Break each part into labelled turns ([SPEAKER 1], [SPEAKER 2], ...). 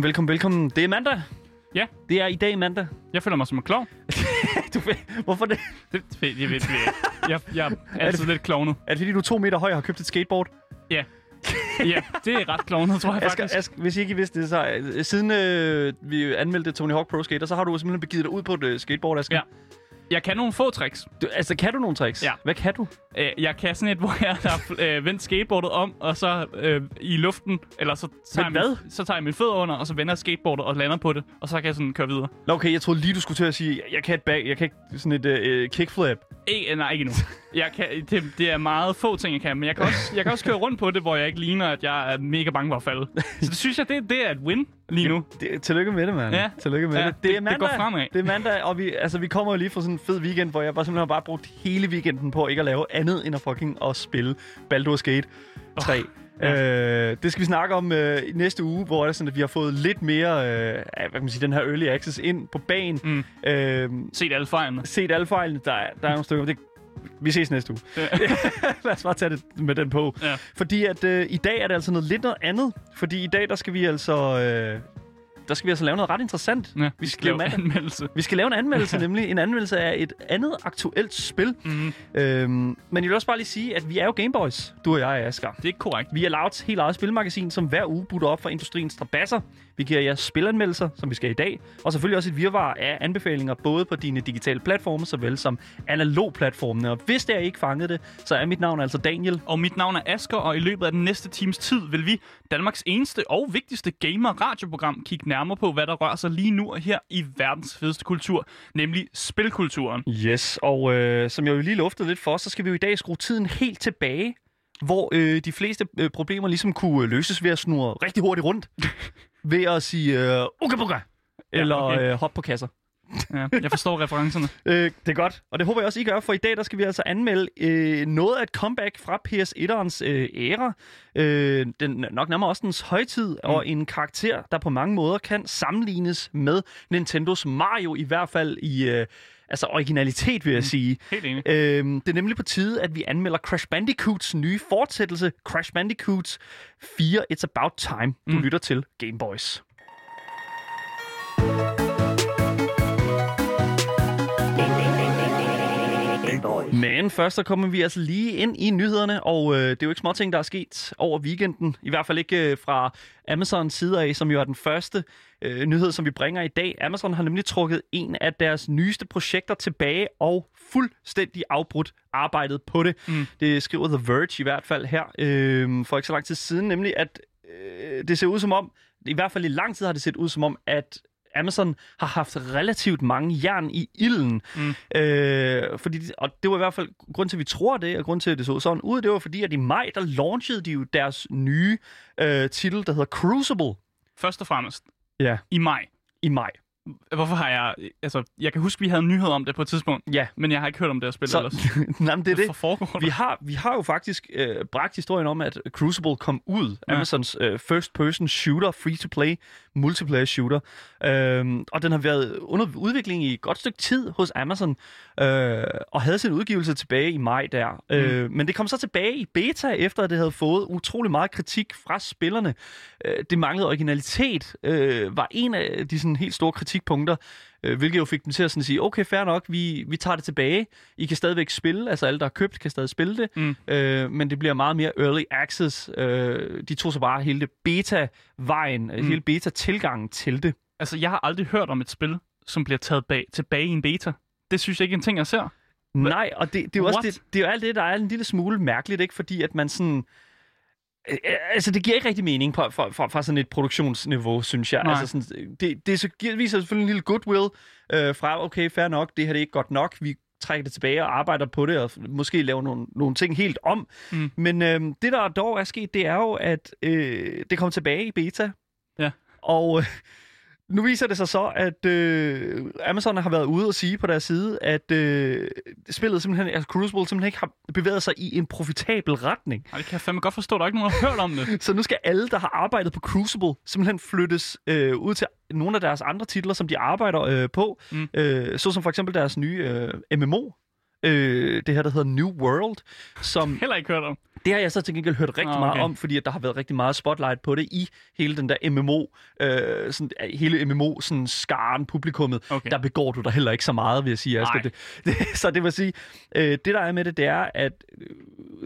[SPEAKER 1] Velkommen, velkommen, velkommen. Det er mandag.
[SPEAKER 2] Ja.
[SPEAKER 1] Det er i dag mandag.
[SPEAKER 2] Jeg føler mig som en klovn.
[SPEAKER 1] Du, hvorfor det?
[SPEAKER 2] Det, det, jeg ved det ikke. Jeg, jeg er altid lidt klovnet.
[SPEAKER 1] Er det fordi, du er to meter høj og har købt et skateboard?
[SPEAKER 2] Ja. Ja, det er ret klovnet, tror jeg
[SPEAKER 1] Asger,
[SPEAKER 2] faktisk.
[SPEAKER 1] Asger, hvis I ikke vidste det, så øh, siden øh, vi anmeldte Tony Hawk Pro Skater, så har du simpelthen begivet dig ud på et øh, skateboard, Asger.
[SPEAKER 2] Ja. Jeg kan nogle få tricks.
[SPEAKER 1] Du, altså, kan du nogle tricks?
[SPEAKER 2] Ja.
[SPEAKER 1] Hvad kan du?
[SPEAKER 2] Øh, Jeg kan sådan et, hvor jeg har øh, vendt skateboardet om, og så øh, i luften, eller så tager,
[SPEAKER 1] Men
[SPEAKER 2] jeg
[SPEAKER 1] hvad?
[SPEAKER 2] min, så tager jeg min fødder under, og så vender jeg skateboardet og lander på det, og så kan jeg sådan køre videre.
[SPEAKER 1] Nå, okay, jeg troede lige, du skulle til at sige, jeg, jeg kan et bag, jeg kan ikke sådan et øh, kickflip.
[SPEAKER 2] Ikke, nej, ikke nu. Jeg kan, det, det er meget få ting, jeg kan, men jeg kan, også, jeg kan også køre rundt på det, hvor jeg ikke ligner, at jeg er mega bange for at falde. Så det synes jeg, det, det er et win lige nu.
[SPEAKER 1] Det, tillykke med det, mand.
[SPEAKER 2] Ja.
[SPEAKER 1] Tillykke med
[SPEAKER 2] Ja,
[SPEAKER 1] det. Det er
[SPEAKER 2] det- det
[SPEAKER 1] mandag.
[SPEAKER 2] går fremad.
[SPEAKER 1] Det er mandag, og vi, altså, vi kommer jo lige fra sådan en fed weekend, hvor jeg bare simpelthen har bare brugt hele weekenden på ikke at lave andet end at fucking at spille Baldur's Gate 3. Oh,
[SPEAKER 2] ja.
[SPEAKER 1] Øh, det skal vi snakke om øh, næste uge, hvor det er sådan, at vi har fået lidt mere, øh, hvad kan man sige, den her early access ind på banen.
[SPEAKER 2] Mm.
[SPEAKER 1] Øh,
[SPEAKER 2] Set alle fejlene.
[SPEAKER 1] set alle fejlene, der, er- der er nogle stykker, det, vi ses næste uge.
[SPEAKER 2] Ja.
[SPEAKER 1] Lad os bare tage det med den på.
[SPEAKER 2] Ja.
[SPEAKER 1] Fordi at øh, i dag er det altså noget lidt noget andet. Fordi i dag, der skal vi altså... Øh, der skal vi altså lave noget ret interessant.
[SPEAKER 2] Ja,
[SPEAKER 1] Vi skal lave mandag.
[SPEAKER 2] anmeldelse.
[SPEAKER 1] Vi skal lave en anmeldelse, nemlig en anmeldelse af et andet aktuelt spil.
[SPEAKER 2] Mm,
[SPEAKER 1] Øhm, men jeg vil også bare lige sige, at vi er jo Gameboys, du og jeg, Asger.
[SPEAKER 2] det er ikke korrekt.
[SPEAKER 1] Vi er Louds helt eget spilmagasin, som hver uge butter op for industriens strabasser. Vi giver jer spilanmeldelser, som vi skal i dag, og selvfølgelig også et virvar af anbefalinger, både på dine digitale platforme, såvel som analog platformene. Og hvis det er I ikke fanget det, så er mit navn altså Daniel.
[SPEAKER 2] Og mit navn er Asker, og i løbet af den næste times tid vil vi, Danmarks eneste og vigtigste gamer-radioprogram, kigge nærmere på, hvad der rører sig lige nu og her i verdens fedeste kultur, nemlig spilkulturen.
[SPEAKER 1] Yes, og øh, som jeg jo lige luftede lidt for, så skal vi jo i dag skrue tiden helt tilbage, hvor øh, de fleste øh, problemer ligesom kunne øh, løses ved at snurre rigtig hurtigt rundt. ved at sige øh, eller
[SPEAKER 2] okay.
[SPEAKER 1] øh, hop på kasser.
[SPEAKER 2] Ja, jeg forstår referencerne.
[SPEAKER 1] Øh, det er godt, og det håber jeg også, I gør, for i dag der skal vi altså anmelde øh, noget af et comeback fra PS1'ernes øh, æra. Øh, den, nok nærmere også dens højtid, mm. og en karakter, der på mange måder kan sammenlignes med Nintendos Mario, i hvert fald i øh, altså originalitet, vil jeg sige.
[SPEAKER 2] Helt enig.
[SPEAKER 1] Øh, det er nemlig på tide, at vi anmelder Crash Bandicoots nye fortsættelse, Crash Bandicoot 4 It's About Time. Du mm. lytter til Game Boys.
[SPEAKER 3] Boys.
[SPEAKER 1] Men først så kommer vi altså lige ind i nyhederne, og øh, det er jo ikke småting, der er sket over weekenden. I hvert fald ikke øh, fra Amazons side af, som jo er den første øh, nyhed, som vi bringer i dag. Amazon har nemlig trukket en af deres nyeste projekter tilbage og fuldstændig afbrudt arbejdet på det.
[SPEAKER 2] Mm.
[SPEAKER 1] Det skriver The Verge i hvert fald her øh, for ikke så lang tid siden, nemlig at øh, det ser ud som om, i hvert fald i lang tid har det set ud som om, at Amazon har haft relativt mange jern i ilden.
[SPEAKER 2] Mm.
[SPEAKER 1] Øh, fordi, og det var i hvert fald grund til, at vi tror det, og grund til, at det så sådan ud, det var fordi, at i maj, der launchede de jo deres nye øh, titel, der hedder Crucible.
[SPEAKER 2] Først og fremmest,
[SPEAKER 1] Ja.
[SPEAKER 2] i maj.
[SPEAKER 1] I maj.
[SPEAKER 2] Hvorfor har jeg... Altså, jeg kan huske, vi havde en nyhed om det på et tidspunkt,
[SPEAKER 1] Ja.
[SPEAKER 2] men jeg har ikke hørt om det her spil
[SPEAKER 1] Så,
[SPEAKER 2] ellers.
[SPEAKER 1] nej, men det er det.
[SPEAKER 2] For foregår
[SPEAKER 1] Vi har, vi har jo faktisk øh, bragt historien om, at Crucible kom ud.
[SPEAKER 2] Ja.
[SPEAKER 1] Amazons øh, first-person shooter, free-to-play, multiplayer shooter. Øhm, og den har været under udvikling i et godt stykke tid hos Amazon, øh, og havde sin udgivelse tilbage i maj der. Mm. Øh, men det kom så tilbage i beta, efter at det havde fået utrolig meget kritik fra spillerne. Øh, det manglede originalitet, øh, var en af de sådan, helt store kritikpunkter, øh, hvilket jo fik dem til at sådan sige, okay, fair nok, vi, vi tager det tilbage. I kan stadigvæk spille, altså alle, der har købt, kan stadig spille det,
[SPEAKER 2] Mm.
[SPEAKER 1] øh, men det bliver meget mere early access. Øh, de tog så bare hele beta-vejen, mm. hele beta-tilgangen til det.
[SPEAKER 2] Altså, jeg har aldrig hørt om et spil, som bliver taget bag, tilbage i en beta. Det synes jeg ikke er en ting, jeg ser.
[SPEAKER 1] Nej, og det, det er jo også det, det er jo alt det, der er en lille smule mærkeligt, ikke? Fordi at man sådan... Øh, Altså, det giver ikke rigtig mening fra, fra, fra, fra sådan et produktionsniveau, synes jeg.
[SPEAKER 2] Nej.
[SPEAKER 1] Altså, sådan, det, det så giver, viser selvfølgelig en lille goodwill øh, fra, okay, fair nok, det her det er ikke godt nok, vi trækker det tilbage og arbejder på det, og måske laver nogle, nogle ting helt om.
[SPEAKER 2] Mm.
[SPEAKER 1] Men øh, det, der dog er sket, det er jo, at øh, det kommer tilbage i beta.
[SPEAKER 2] Ja.
[SPEAKER 1] Og øh, nu viser det sig så, at øh, Amazon har været ude og sige på deres side, at øh, spillet simpelthen, altså Crucible simpelthen ikke har bevæget sig i en profitabel retning.
[SPEAKER 2] Ej, det kan jeg fandme godt forstå. Der er ikke nogen, der har hørt om det.
[SPEAKER 1] Så nu skal alle, der har arbejdet på Crucible, simpelthen flyttes øh, ud til nogle af deres andre titler, som de arbejder øh, på.
[SPEAKER 2] Mm.
[SPEAKER 1] Øh, så som for eksempel deres nye øh, MMO, øh, det her, der hedder New World, som
[SPEAKER 2] Heller ikke hørt om.
[SPEAKER 1] det har jeg så til gengæld hørt rigtig
[SPEAKER 2] Ah,
[SPEAKER 1] okay. meget om, fordi at der har været rigtig meget spotlight på det i hele den der MMO, øh, sådan, hele MMO, sådan skaren, publikummet.
[SPEAKER 2] Okay.
[SPEAKER 1] Der begår du der heller ikke så meget, vil jeg sige. Asger. Det, det, så det vil sige, øh, det der er med det, det er, at øh,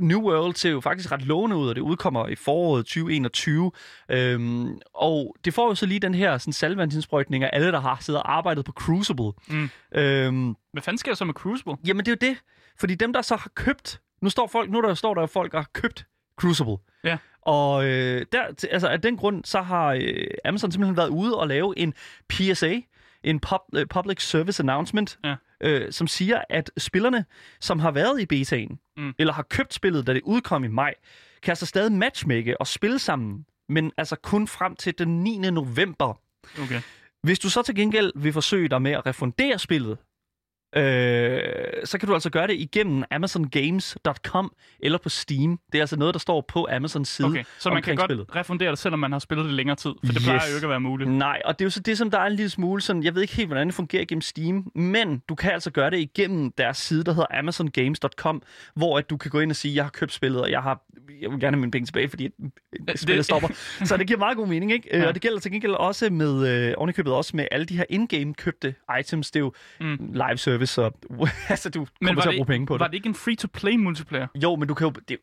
[SPEAKER 1] New World ser jo faktisk ret lovende ud, og det udkommer i foråret 2021. Øhm, og det får jo så lige den her sådan, salvandsindsprøjtning af alle, der har siddet og arbejdet på Crucible.
[SPEAKER 2] Mm.
[SPEAKER 1] Øhm,
[SPEAKER 2] Hvad fanden sker der så med Crucible?
[SPEAKER 1] Jamen, det er jo det. Fordi dem, der så har købt... Nu står, folk, nu der står der folk, der har købt Crucible.
[SPEAKER 2] Ja.
[SPEAKER 1] Og øh, der, altså, af den grund, så har øh, Amazon simpelthen været ude og lave en PSA, en pub, øh, Public Service Announcement,
[SPEAKER 2] Ja.
[SPEAKER 1] øh, som siger, at spillerne, som har været i betaen,
[SPEAKER 2] Mm.
[SPEAKER 1] eller har købt spillet, da det udkom i maj, kan altså stadig matchmake og spille sammen, men altså kun frem til den 9. november.
[SPEAKER 2] Okay.
[SPEAKER 1] Hvis du så til gengæld vil forsøge dig med at refundere spillet, øh, så kan du altså gøre det igennem amazongames.com eller på Steam. Det er altså noget, der står på Amazons side
[SPEAKER 2] okay. Så man kan godt
[SPEAKER 1] spillet.
[SPEAKER 2] refundere det, selvom man har spillet det længere tid. For det
[SPEAKER 1] Yes.
[SPEAKER 2] plejer jo ikke at være muligt.
[SPEAKER 1] Nej, og det er jo så det, som der er en lille smule sådan, jeg ved ikke helt, hvordan det fungerer igennem Steam, men du kan altså gøre det igennem deres side, der hedder amazongames.com, hvor at du kan gå ind og sige, jeg har købt spillet, og jeg har jeg vil gerne have mine penge tilbage, fordi
[SPEAKER 2] det-
[SPEAKER 1] spillet stopper. så det giver meget god mening, ikke? Ja.
[SPEAKER 2] Ja.
[SPEAKER 1] Og det gælder til gengæld også med, øh, ovenikøbet også med alle de her in-game købte items. Det er jo
[SPEAKER 2] Mm.
[SPEAKER 1] live service, og altså, du
[SPEAKER 2] Men
[SPEAKER 1] kommer
[SPEAKER 2] var
[SPEAKER 1] til at
[SPEAKER 2] det,
[SPEAKER 1] bruge penge på
[SPEAKER 2] var
[SPEAKER 1] det.
[SPEAKER 2] det ikke en free-to-play multiplayer?
[SPEAKER 1] Jo, men du kan jo... Det,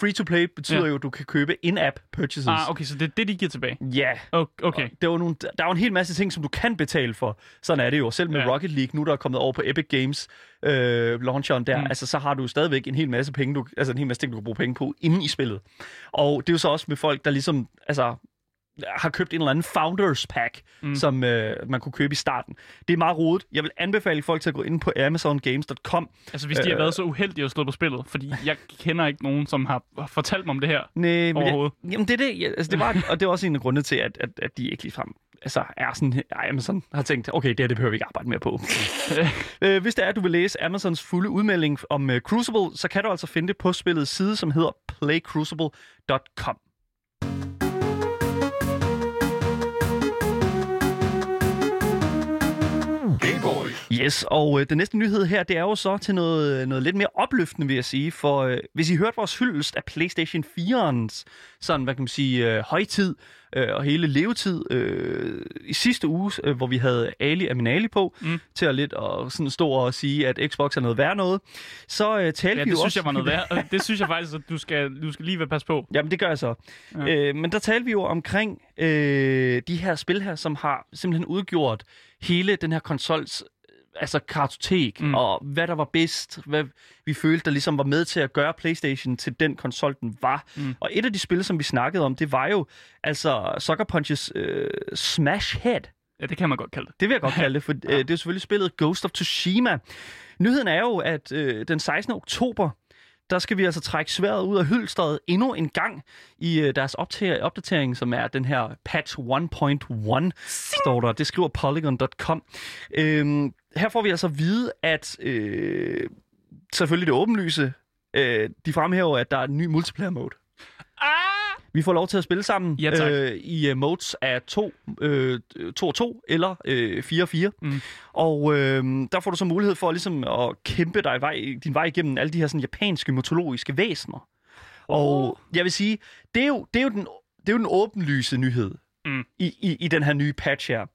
[SPEAKER 1] free-to-play betyder
[SPEAKER 2] Ja.
[SPEAKER 1] jo, at du kan købe in-app purchases.
[SPEAKER 2] Ah, okay, så det er det, de giver tilbage.
[SPEAKER 1] Ja,
[SPEAKER 2] O- Okay.
[SPEAKER 1] Og Der er, jo nogle, der er jo en hel masse ting, som du kan betale for. Sådan er det jo. Selv med
[SPEAKER 2] Ja.
[SPEAKER 1] Rocket League, nu der er kommet over på Epic Games øh, launcheren der,
[SPEAKER 2] Mm.
[SPEAKER 1] mm. altså så har du stadigvæk en hel masse penge, du, altså en hel masse ting, du kan bruge penge på inde i spillet. Og det er jo så også med folk, der ligesom, altså har købt en eller anden Founders Pack,
[SPEAKER 2] Mm.
[SPEAKER 1] som øh, man kunne købe i starten. Det er meget rodet. Jeg vil anbefale folk til at gå ind på amazongames.com.
[SPEAKER 2] Altså, hvis de har
[SPEAKER 1] Øh.
[SPEAKER 2] været så uheldige at slå på spillet. Fordi jeg kender ikke nogen, som har fortalt mig om det her.
[SPEAKER 1] Det,
[SPEAKER 2] Overhovedet.
[SPEAKER 1] jamen det er det. Ja, altså det var, og det er også en af grundene til, at, at, at de ikke ligefrem altså er sådan, Amazon har tænkt, okay, det her det behøver vi ikke arbejde mere på. øh, hvis det er, at du vil læse Amazons fulde udmelding om uh, Crucible, så kan du altså finde det på spillets side, som hedder playcrucible.com. Yes, og øh, den næste nyhed her, det er jo så til noget, noget lidt mere opløftende, vil jeg sige. For øh, hvis I hørte vores hyldest af PlayStation 4'ens, sådan, hvad kan man sige, øh, højtid øh, og hele levetid øh, i sidste uge, øh, hvor vi havde Ali Aminali på,
[SPEAKER 2] Mm.
[SPEAKER 1] til at lidt og sådan stå og sige, at Xbox er noget værd noget, så øh, talte
[SPEAKER 2] Ja,
[SPEAKER 1] vi
[SPEAKER 2] det synes
[SPEAKER 1] også...
[SPEAKER 2] jeg var noget værd. Det synes jeg faktisk, at du skal, du skal lige være pas på.
[SPEAKER 1] Jamen, det gør jeg så.
[SPEAKER 2] Ja.
[SPEAKER 1] Øh, men der talte vi jo omkring øh, de her spil her, som har simpelthen udgjort hele den her konsols altså kartotek,
[SPEAKER 2] Mm.
[SPEAKER 1] og hvad der var bedst, hvad vi følte, der ligesom var med til at gøre PlayStation til den konsol, den var.
[SPEAKER 2] Mm.
[SPEAKER 1] Og et af de spil, som vi snakkede om, det var jo altså Sucker Punches øh, Smash Head.
[SPEAKER 2] Ja, det kan man godt kalde det.
[SPEAKER 1] Det vil jeg godt kalde det, for ja. øh, det er jo selvfølgelig spillet Ghost of Tsushima. Nyheden er jo, at øh, den 16. oktober, der skal vi altså trække sværet ud af hylstret endnu en gang i øh, deres opdatering, som er den her patch 1.1, står der. Det skriver Polygon.com. Øhm, her får vi altså at vide, at øh, selvfølgelig det åbenlyse, øh, de fremhæver, at der er en ny multiplayer mode.
[SPEAKER 2] Ah!
[SPEAKER 1] Vi får lov til at spille sammen
[SPEAKER 2] Ja, tak.
[SPEAKER 1] øh, i uh, modes af 2 øh, 2 og 2 eller øh, 4 og 4.
[SPEAKER 2] Mm.
[SPEAKER 1] Og øh, der får du så mulighed for ligesom at kæmpe dig vej, din vej igennem alle de her sådan, japanske mytologiske væsener. Og jeg vil sige, det er jo, det er jo, den, det er jo den åbenlyse nyhed
[SPEAKER 2] Mm.
[SPEAKER 1] i, i, i den her nye patch her.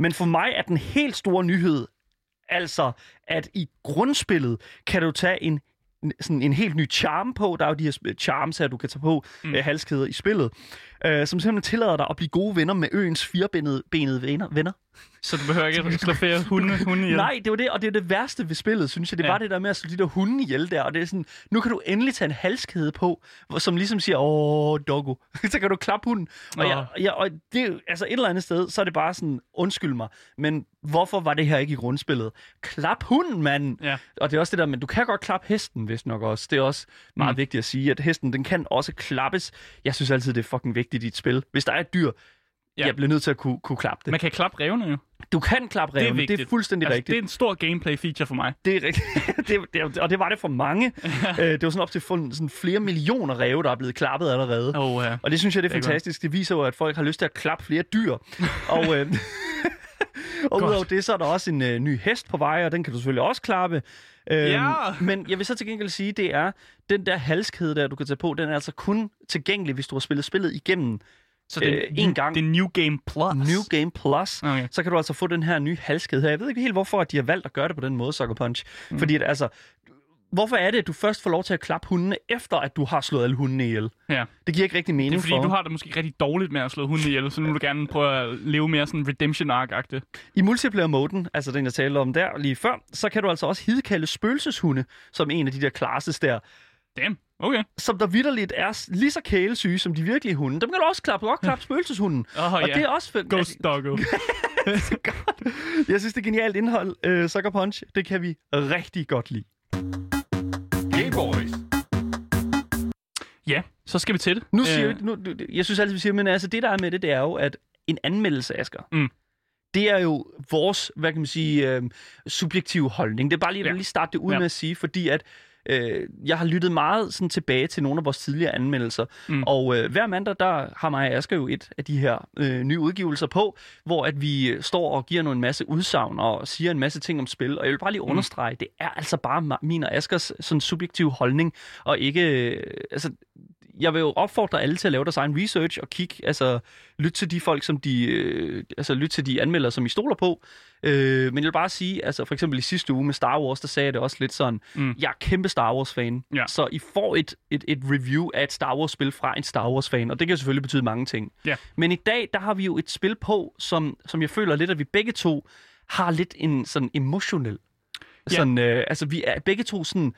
[SPEAKER 1] Men for mig er den helt store nyhed, altså at i grundspillet kan du tage en sådan en helt ny charm på. Der er jo de her charms her, du kan tage på,
[SPEAKER 2] mm.
[SPEAKER 1] øh, halskæder i spillet, øh, som simpelthen tillader dig at blive gode venner med øens firebenede benede venner. venner.
[SPEAKER 2] Så du behøver ikke at slå flere hunde, hunde ihjel?
[SPEAKER 1] Nej, det var det, og det er det værste ved spillet, synes jeg. Det
[SPEAKER 2] Ja.
[SPEAKER 1] var det der med at slå de der hunde ihjel der, og det er sådan, nu kan du endelig tage en halskæde på, som ligesom siger, åh, doggo. så kan du klappe hunden. Og, jeg, jeg, og det altså et eller andet sted, så er det bare sådan, undskyld mig, men hvorfor var det her ikke i grundspillet? Klap hunden, mand!
[SPEAKER 2] Ja.
[SPEAKER 1] Og det er også det der, men du kan godt klappe hesten, hvis nok også. Det er også meget
[SPEAKER 2] mm.
[SPEAKER 1] vigtigt at sige, at hesten, den kan også klappes. Jeg synes altid, det er fucking vigtigt i et spil. Hvis der er et dyr,
[SPEAKER 2] Ja.
[SPEAKER 1] ja. jeg bliver nødt til at kunne, kunne klappe det.
[SPEAKER 2] Man kan klappe revne jo.
[SPEAKER 1] Du kan klappe
[SPEAKER 2] Det er
[SPEAKER 1] revne, det er,
[SPEAKER 2] vigtigt.
[SPEAKER 1] fuldstændig
[SPEAKER 2] Altså,
[SPEAKER 1] rigtigt.
[SPEAKER 2] det er en stor gameplay feature for mig.
[SPEAKER 1] Det er rigtigt. det, det, og det var det for mange. øh, det var sådan op til sådan flere millioner ræve, der er blevet klappet allerede.
[SPEAKER 2] Oh, uh,
[SPEAKER 1] Og det synes jeg, det er,
[SPEAKER 2] Det er
[SPEAKER 1] fantastisk. Det viser jo, at folk har lyst til at klappe flere dyr. og øh, og
[SPEAKER 2] Godt.
[SPEAKER 1] udover det, så er der også en øh, ny hest på vej, og den kan du selvfølgelig også klappe. Øhm,
[SPEAKER 2] Ja.
[SPEAKER 1] Men jeg vil så til gengæld sige, det er, den der halskæde der, du kan tage på, den er altså kun tilgængelig, hvis du har spillet spillet igennem
[SPEAKER 2] Så det
[SPEAKER 1] Øh,
[SPEAKER 2] en
[SPEAKER 1] en gang.
[SPEAKER 2] Det er New Game Plus.
[SPEAKER 1] New Game Plus.
[SPEAKER 2] Okay.
[SPEAKER 1] Så kan du altså få den her nye halskæde her. Jeg ved ikke helt, hvorfor at de har valgt at gøre det på den måde, Sucker Punch. Mm. Fordi at, altså, hvorfor er det, at du først får lov til at klappe hundene, efter at du har slået alle hundene ihjel?
[SPEAKER 2] Ja.
[SPEAKER 1] Det giver ikke rigtig mening
[SPEAKER 2] Det er fordi,
[SPEAKER 1] for
[SPEAKER 2] du har det måske rigtig dårligt med at slå hunden ihjel, så nu vil du gerne prøve at leve mere sådan redemption arc -agtigt.
[SPEAKER 1] I multiplayer-moden, altså den, jeg talte om der lige før, så kan du altså også hidkalde spøgelseshunde, som en af de der classes der,
[SPEAKER 2] Damn, okay.
[SPEAKER 1] som der vidderligt er lige så kælesyge som de virkelige hunde. Dem kan du også klappe, du kan klappe spøgelseshunden.
[SPEAKER 2] Åh,
[SPEAKER 1] og
[SPEAKER 2] ja.
[SPEAKER 1] det er også fedt.
[SPEAKER 2] Ghost Doggo.
[SPEAKER 1] Jeg synes, det er genialt indhold, uh, Sucker Punch. Det kan vi rigtig godt lide.
[SPEAKER 3] Game Boys.
[SPEAKER 2] ja, så skal vi til det.
[SPEAKER 1] Nu siger
[SPEAKER 2] Øh,
[SPEAKER 1] vi, nu, jeg synes altid, vi siger, men altså det, der er med det, det er jo, at en anmeldelse, Asger,
[SPEAKER 2] Mm.
[SPEAKER 1] det er jo vores, hvad kan man sige, øh, subjektive holdning. Det er bare lige, jeg
[SPEAKER 2] Ja.
[SPEAKER 1] lige starte det ud
[SPEAKER 2] Ja.
[SPEAKER 1] med at sige, fordi at øh, jeg har lyttet meget sådan tilbage til nogle af vores tidligere anmeldelser,
[SPEAKER 2] Mm.
[SPEAKER 1] og øh, hver mandag, der har mig og Asger jo et af de her øh, nye udgivelser på, hvor at vi øh, står og giver en masse udsagn og siger en masse ting om spil, og jeg vil bare lige understrege, det er altså bare min og Askers sådan subjektive holdning, og ikke, øh, altså jeg vil jo opfordre alle til at lave deres egen research og kigge, altså lytte til de folk, som de, øh, altså lytte til de anmeldere, som I stoler på. Øh, men jeg vil bare sige, altså for eksempel i sidste uge med Star Wars, der sagde jeg det også lidt sådan,
[SPEAKER 2] Mm.
[SPEAKER 1] jeg er kæmpe Star Wars-fan,
[SPEAKER 2] Ja.
[SPEAKER 1] så I får et, et, et review af et Star Wars-spil fra en Star Wars-fan, og det kan selvfølgelig betyde mange ting.
[SPEAKER 2] Ja.
[SPEAKER 1] Men i dag, der har vi jo et spil på, som, som jeg føler lidt, at vi begge to har lidt en sådan emotionel.
[SPEAKER 2] Ja.
[SPEAKER 1] Sådan, øh, altså vi er begge to sådan,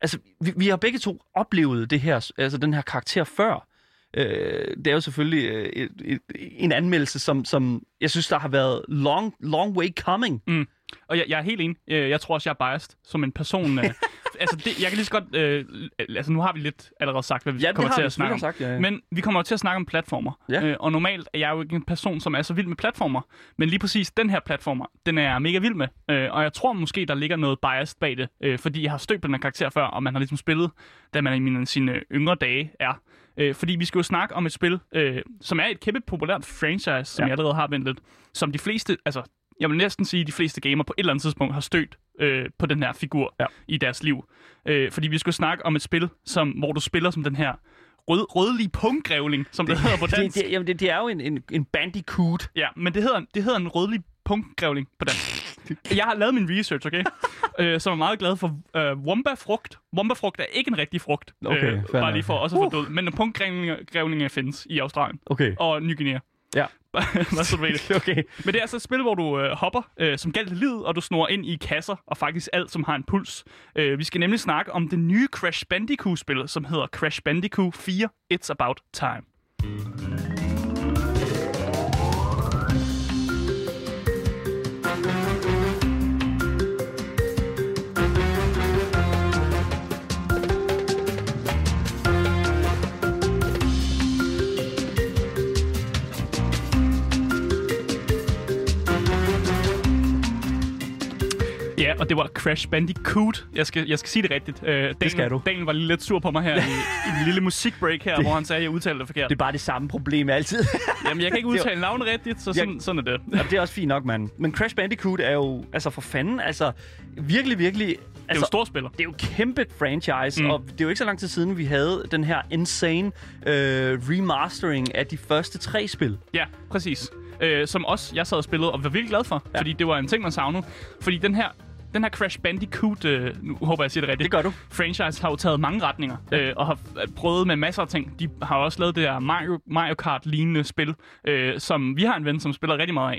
[SPEAKER 1] altså vi, vi har begge to oplevet det her, altså den her karakter før. Øh, det er jo selvfølgelig øh, et, et, en anmeldelse, som, som jeg synes, der har været long, long way coming. Mm.
[SPEAKER 2] Og jeg, jeg er helt enig. Øh, Jeg tror også, jeg er biased som en person. øh, altså, det, jeg kan lige så godt... Øh, altså, nu har vi lidt allerede sagt, hvad vi
[SPEAKER 1] Ja,
[SPEAKER 2] kommer til
[SPEAKER 1] vi
[SPEAKER 2] at snakke om.
[SPEAKER 1] sagt, ja.
[SPEAKER 2] Men vi kommer jo til at snakke om platformer.
[SPEAKER 1] Ja.
[SPEAKER 2] Øh, og normalt er jeg jo ikke en person, som er så vild med platformer. Men lige præcis den her platformer, den er jeg mega vild med. Øh, og jeg tror måske, der ligger noget biased bag det. Øh, fordi jeg har stødt på den her karakter før, og man har ligesom spillet, da man i mine, sine yngre dage er. Øh, fordi vi skal jo snakke om et spil, øh, som er et kæmpe populært franchise, som
[SPEAKER 1] Ja.
[SPEAKER 2] jeg allerede har ventet. Som de fleste, altså jeg vil næsten sige, at de fleste gamer på et eller andet tidspunkt har stødt øh, på den her figur
[SPEAKER 1] Ja.
[SPEAKER 2] i deres liv. Øh, fordi vi skulle snakke om et spil, som, hvor du spiller som den her rød, rødlige punktgrævling, som det, hedder på
[SPEAKER 1] Det,
[SPEAKER 2] dansk.
[SPEAKER 1] det, jamen, det, det er jo en, en, en bandicoot.
[SPEAKER 2] Ja, men det hedder, det hedder en rødlig punktgrævling på dansk. Jeg har lavet min research, okay? øh, som er meget glad for øh, womba-frugt. Womba-frugt er ikke en rigtig frugt.
[SPEAKER 1] Okay,
[SPEAKER 2] øh, bare lige for også at få død. Men punktgrævlinger grævlinger findes i Australien
[SPEAKER 1] Okay.
[SPEAKER 2] og Ny Guinea.
[SPEAKER 1] Ja. Okay.
[SPEAKER 2] Men det er altså et spil, hvor du øh, hopper øh, som galt livet, og du snor ind i kasser, og faktisk alt, som har en puls. Øh, vi skal nemlig snakke om det nye Crash Bandicoot-spil, som hedder Crash Bandicoot 4 It's About Time. Og det var Crash Bandicoot. Jeg skal, jeg skal sige det rigtigt. Øh, Daniel,
[SPEAKER 1] skal du.
[SPEAKER 2] Daniel var lige lidt sur på mig her i, i en lille musikbreak her, hvor han sagde, at jeg udtalte det forkert.
[SPEAKER 1] Det er bare det samme problem altid.
[SPEAKER 2] Jamen, jeg kan ikke udtale navnet rigtigt, så sådan, sådan er det.
[SPEAKER 1] Jamen, det er også fint nok, mand. Men Crash Bandicoot er jo, altså for fanden, altså virkelig, virkelig...
[SPEAKER 2] Det er jo
[SPEAKER 1] Altså,
[SPEAKER 2] en stor spiller.
[SPEAKER 1] det er jo kæmpe franchise,
[SPEAKER 2] mm.
[SPEAKER 1] og det er jo ikke så lang tid siden, vi havde den her insane øh, remastering af de første tre spil.
[SPEAKER 2] Ja, præcis. Øh, som også jeg sad og spillede og var virkelig glad for, ja. fordi det var en ting, man savnede. Fordi den her, den her Crash Bandicoot, øh, nu håber jeg, siger det rigtigt.
[SPEAKER 1] Det gør du.
[SPEAKER 2] Franchise har jo taget mange retninger, ja. øh, og har f- prøvet med masser af ting. De har også lavet det der Mario, Mario Kart-lignende spil, øh, som vi har en ven, som spiller rigtig meget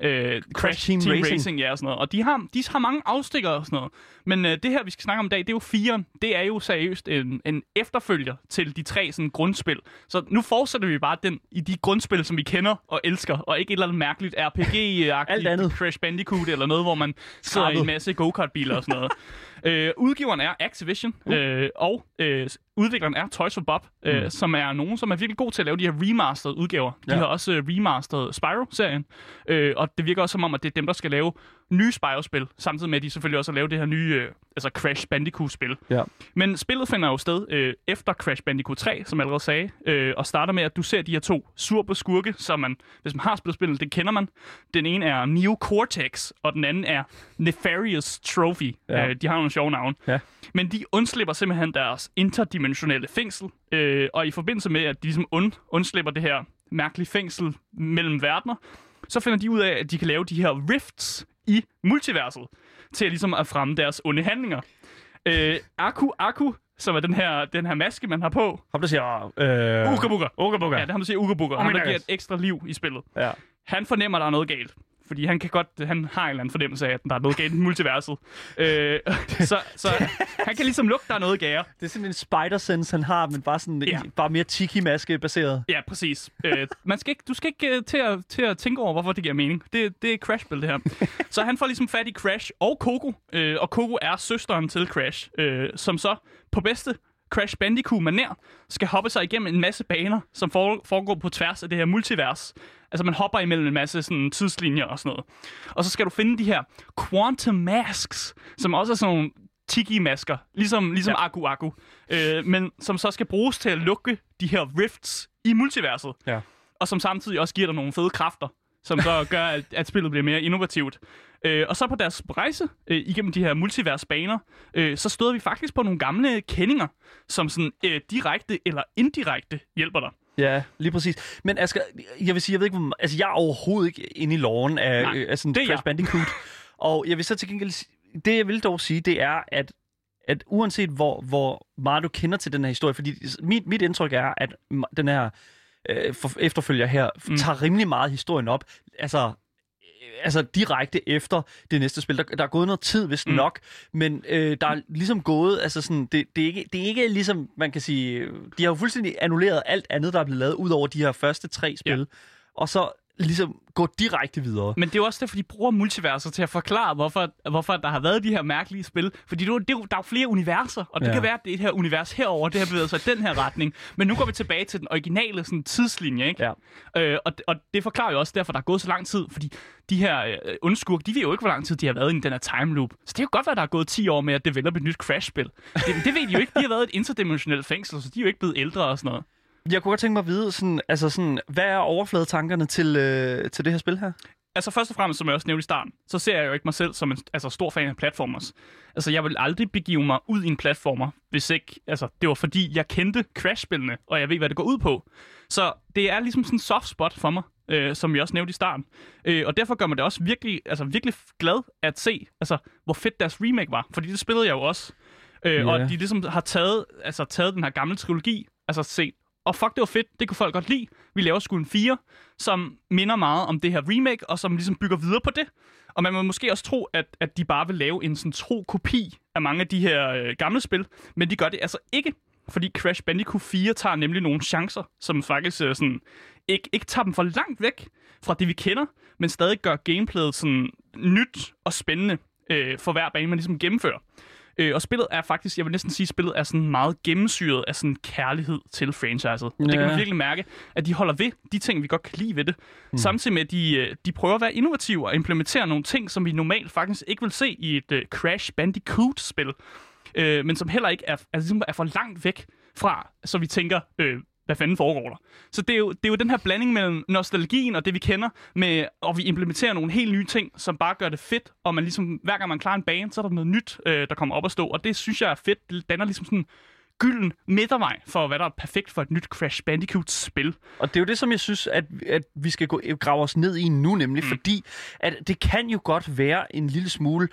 [SPEAKER 2] af. Øh, Crash,
[SPEAKER 1] Team
[SPEAKER 2] Team,
[SPEAKER 1] Racing.
[SPEAKER 2] Racing. ja, og sådan noget. Og de har, de har mange afstikker og sådan noget. Men øh, det her, vi skal snakke om i dag, det er jo fire. Det er jo seriøst en, en efterfølger til de tre sådan, grundspil. Så nu fortsætter vi bare den i de grundspil, som vi kender og elsker, og ikke et eller andet mærkeligt RPG-agtigt. Crash Bandicoot eller noget, hvor man sidder i en masse go-kart-biler og sådan noget. øh, udgiveren er Activision, uh. øh, og øh, udvikleren er Toys for Bob, øh,
[SPEAKER 1] Mm.
[SPEAKER 2] som er nogen, som er virkelig god til at lave de her remastered udgaver. De
[SPEAKER 1] Ja.
[SPEAKER 2] har også øh, remastered Spyro-serien, øh, og det virker også som om, at det er dem, der skal lave nye Spyro-spil, samtidig med, at de selvfølgelig også har lavet det her nye øh, altså Crash Bandicoot-spil.
[SPEAKER 1] Ja.
[SPEAKER 2] Men spillet finder jo sted øh, efter Crash Bandicoot 3, som jeg allerede sagde, øh, og starter med, at du ser de her to surpe skurke, som man, hvis man har spillet spillet, det kender man. Den ene er Neo Cortex, og den anden er Nefarious Trophy.
[SPEAKER 1] Ja.
[SPEAKER 2] Øh, de har nogle sjove navne.
[SPEAKER 1] Ja.
[SPEAKER 2] Men de undslipper simpelthen deres interdimensionelle fængsel, øh, og i forbindelse med, at de ligesom und, undslipper det her mærkelige fængsel mellem verdener, så finder de ud af, at de kan lave de her rifts i multiverset, til at, ligesom at fremme deres onde handlinger. Øh, Aku Aku, som er den her, den her maske, man har på.
[SPEAKER 1] Ham, der siger... Øh.
[SPEAKER 2] Uga Buga. Ja, det er ham, der siger Uga Buga.
[SPEAKER 1] Oh
[SPEAKER 2] ham, der giver et ekstra liv i spillet.
[SPEAKER 1] Ja.
[SPEAKER 2] Han fornemmer, at der er noget galt. Fordi han kan godt, han har en eller anden fornemmelse af, at der er noget galt i multiverset. Øh, så, så han kan ligesom lugte, der er noget gære.
[SPEAKER 1] Det er sådan en spider-sense, han har, men bare, sådan,
[SPEAKER 2] Ja.
[SPEAKER 1] bare mere tiki-maske-baseret.
[SPEAKER 2] Ja, præcis. Øh, man skal ikke, du skal ikke uh, til, at, til at tænke over, hvorfor det giver mening. Det, det er crash det her. så han får ligesom fat i Crash og Coco, øh, og Coco er søsteren til Crash, øh, som så på bedste Crash Bandicoot-manér skal hoppe sig igennem en masse baner, som for, foregår på tværs af det her multivers. Altså man hopper imellem en masse sådan, tidslinjer og sådan noget. Og så skal du finde de her Quantum Masks, som også er sådan nogle tiki-masker, ligesom, ligesom ja. Aku Aku, øh, men som så skal bruges til at lukke de her rifts i multiverset,
[SPEAKER 1] Ja.
[SPEAKER 2] og som samtidig også giver dig nogle fede kræfter, som så gør, at, at spillet bliver mere innovativt. Øh, og så på deres rejse øh, igennem de her multiversbaner, øh, så støder vi faktisk på nogle gamle kendinger, som sådan øh, direkte eller indirekte hjælper dig.
[SPEAKER 1] Ja, lige præcis. Men Asger, jeg vil sige, jeg ved ikke, hvor, altså jeg er overhovedet ikke inde i loven af,
[SPEAKER 2] Nej,
[SPEAKER 1] øh, af sådan
[SPEAKER 2] det
[SPEAKER 1] Crash. Bandicoot. og jeg vil så til gengæld, det jeg vil dog sige, det er, at at uanset hvor, hvor meget du kender til den her historie, fordi mit, mit indtryk er, at den her øh, for, efterfølger her mm. tager rimelig meget historien op. Altså, øh, altså direkte efter det næste spil. Der, der er gået noget tid, hvis mm. nok, men øh, der er ligesom gået, altså sådan, det, det, er ikke, det er ikke ligesom, man kan sige, de har jo fuldstændig annulleret alt andet, der er blevet lavet, ud over de her første tre spil, ja. og så ligesom gå direkte videre.
[SPEAKER 2] Men det er jo også derfor, de bruger multiverser til at forklare, hvorfor, hvorfor der har været de her mærkelige spil. Fordi det det er, der er jo flere universer, og det
[SPEAKER 1] Ja.
[SPEAKER 2] kan være, at det her univers herover det har bevæget sig i den her retning. Men nu går vi tilbage til den originale sådan, tidslinje, ikke?
[SPEAKER 1] Ja.
[SPEAKER 2] Øh, og, og det forklarer jo også derfor, der er gået så lang tid. Fordi de her øh, ondskurk, de ved jo ikke, hvor lang tid de har været i den her time loop. Så det kan jo godt være, der er gået 10 år med at develope et nyt Crash-spil. Det, det ved de jo ikke. De har været i et interdimensionelt fængsel, så de er jo ikke blevet ældre og sådan noget.
[SPEAKER 1] Jeg kunne godt tænke mig at vide, sådan, altså sådan, hvad er overfladetankerne til, øh, til det her spil her?
[SPEAKER 2] altså først og fremmest, som jeg også nævnte i starten, så ser jeg jo ikke mig selv som en altså, stor fan af platformers. Altså, jeg vil aldrig begive mig ud i en platformer, hvis ikke, altså, det var fordi, jeg kendte Crash-spillene, og jeg ved, hvad det går ud på. Så det er ligesom sådan en soft spot for mig, øh, som jeg også nævnte i starten. Øh, og derfor gør mig det også virkelig, altså, virkelig glad at se, altså, hvor fedt deres remake var. Fordi det spillede jeg jo også. Øh,
[SPEAKER 1] Ja.
[SPEAKER 2] Og de ligesom har taget, altså, taget den her gamle trilogi, altså set, og fuck, det var fedt, det kunne folk godt lide. Vi laver sgu en 4, som minder meget om det her remake, og som ligesom bygger videre på det. Og man må måske også tro, at, at de bare vil lave en sådan tro kopi af mange af de her øh, gamle spil, men de gør det altså ikke, fordi Crash Bandicoot 4 tager nemlig nogle chancer, som faktisk øh, sådan, ikke, ikke tager dem for langt væk fra det, vi kender, men stadig gør gameplayet sådan nyt og spændende øh, for hver bane, man ligesom gennemfører. Øh, og spillet er faktisk, jeg vil næsten sige, spillet er sådan meget gennemsyret af sådan kærlighed til franchiset. Og det kan
[SPEAKER 1] Ja.
[SPEAKER 2] man virkelig mærke, at de holder ved de ting, vi godt kan lide ved det. Mm. Samtidig med, at de, øh, de prøver at være innovative og implementere nogle ting, som vi normalt faktisk ikke vil se i et uh, Crash Bandicoot-spil. Øh, men som heller ikke er, er, ligesom er for langt væk fra, så vi tænker, øh, hvad fanden foregår der? Så det er, jo, det er jo den her blanding mellem nostalgien og det, vi kender, med, og vi implementerer nogle helt nye ting, som bare gør det fedt, og man ligesom, hver gang man klarer en bane, så er der noget nyt, øh, der kommer op at stå, og det synes jeg er fedt. Det danner ligesom sådan en gylden midtervej for, hvad der er perfekt for et nyt Crash Bandicoot-spil.
[SPEAKER 1] Og det er jo det, som jeg synes, at, at vi skal gå, grave os ned i nu, nemlig mm. fordi, at det kan jo godt være en lille smule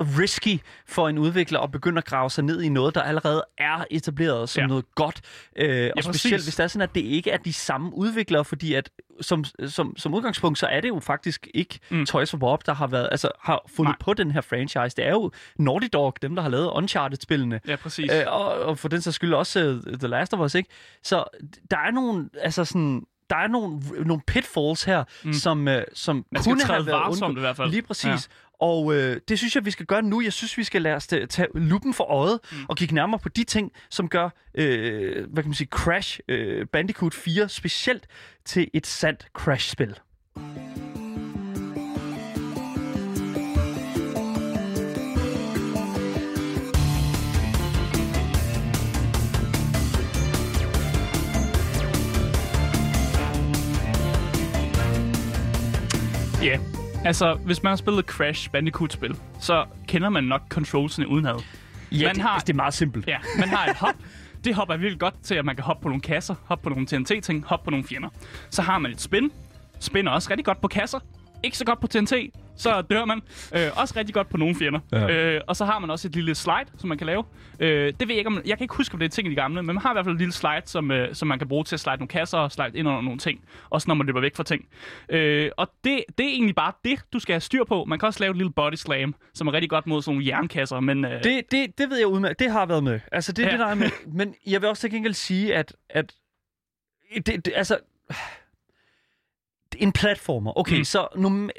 [SPEAKER 1] risky for en udvikler at begynde at grave sig ned i noget, der allerede er etableret som
[SPEAKER 2] Ja.
[SPEAKER 1] ja. noget godt. Øh, og specielt
[SPEAKER 2] præcis.
[SPEAKER 1] hvis det er sådan, at det ikke er de samme udviklere, fordi at som, som, som udgangspunkt, så er det jo faktisk ikke mm. Toys for Bob, der har været, altså har fundet
[SPEAKER 2] Nej.
[SPEAKER 1] på den her franchise. Det er jo Naughty Dog, dem der har lavet Uncharted-spillene.
[SPEAKER 2] Ja, præcis.
[SPEAKER 1] Øh, og, og for den sags skyld også uh, The Last of Us, ikke? Så der er nogle, altså sådan, der er nogle, nogle pitfalls her, mm. som, uh, som
[SPEAKER 2] Man skal
[SPEAKER 1] kunne have været undgået.
[SPEAKER 2] i hvert fald.
[SPEAKER 1] Lige præcis.
[SPEAKER 2] Ja.
[SPEAKER 1] Og øh, det synes jeg, vi skal gøre nu. Jeg synes, vi skal lade os ta- tage lupen for øjet mm. og kigge nærmere på de ting, som gør, øh, hvad kan man sige, Crash øh, Bandicoot 4 specielt til et sandt Crash-spil.
[SPEAKER 2] Altså hvis man har spillet Crash Bandicoot-spil, så kender man nok controlsene udenad.
[SPEAKER 1] Ja,
[SPEAKER 2] Man
[SPEAKER 1] det,
[SPEAKER 2] har-
[SPEAKER 1] altså, det er meget simpelt.
[SPEAKER 2] Ja, man har et hop. Det hop er virkelig godt til, at man kan hoppe på nogle kasser, hoppe på nogle TNT-ting, hoppe på nogle fjender. Så har man et spin. Spin er også rigtig godt på kasser. Ikke så godt på TNT, så dør man. Øh, også rigtig godt på nogle fjender.
[SPEAKER 1] Ja.
[SPEAKER 2] Øh, og så har man også et lille slide, som man kan lave. Øh, det ved jeg ikke, om, jeg kan ikke huske, om det er ting i de gamle, men man har i hvert fald et lille slide, som, øh, som man kan bruge til at slide nogle kasser og slide ind under nogle ting. Også når man løber væk fra ting. Øh, og det, det er egentlig bare det, du skal have styr på. Man kan også lave et lille body slam, som er rigtig godt mod sådan nogle jernkasser, men... Øh,
[SPEAKER 1] Det, det, det ved jeg udmærket. Det har været med. Altså, det
[SPEAKER 2] Ja.
[SPEAKER 1] det, der er med. Men jeg vil også til gengæld sige, at, at det, det, altså, en platformer. Okay,
[SPEAKER 2] Mm.
[SPEAKER 1] så num-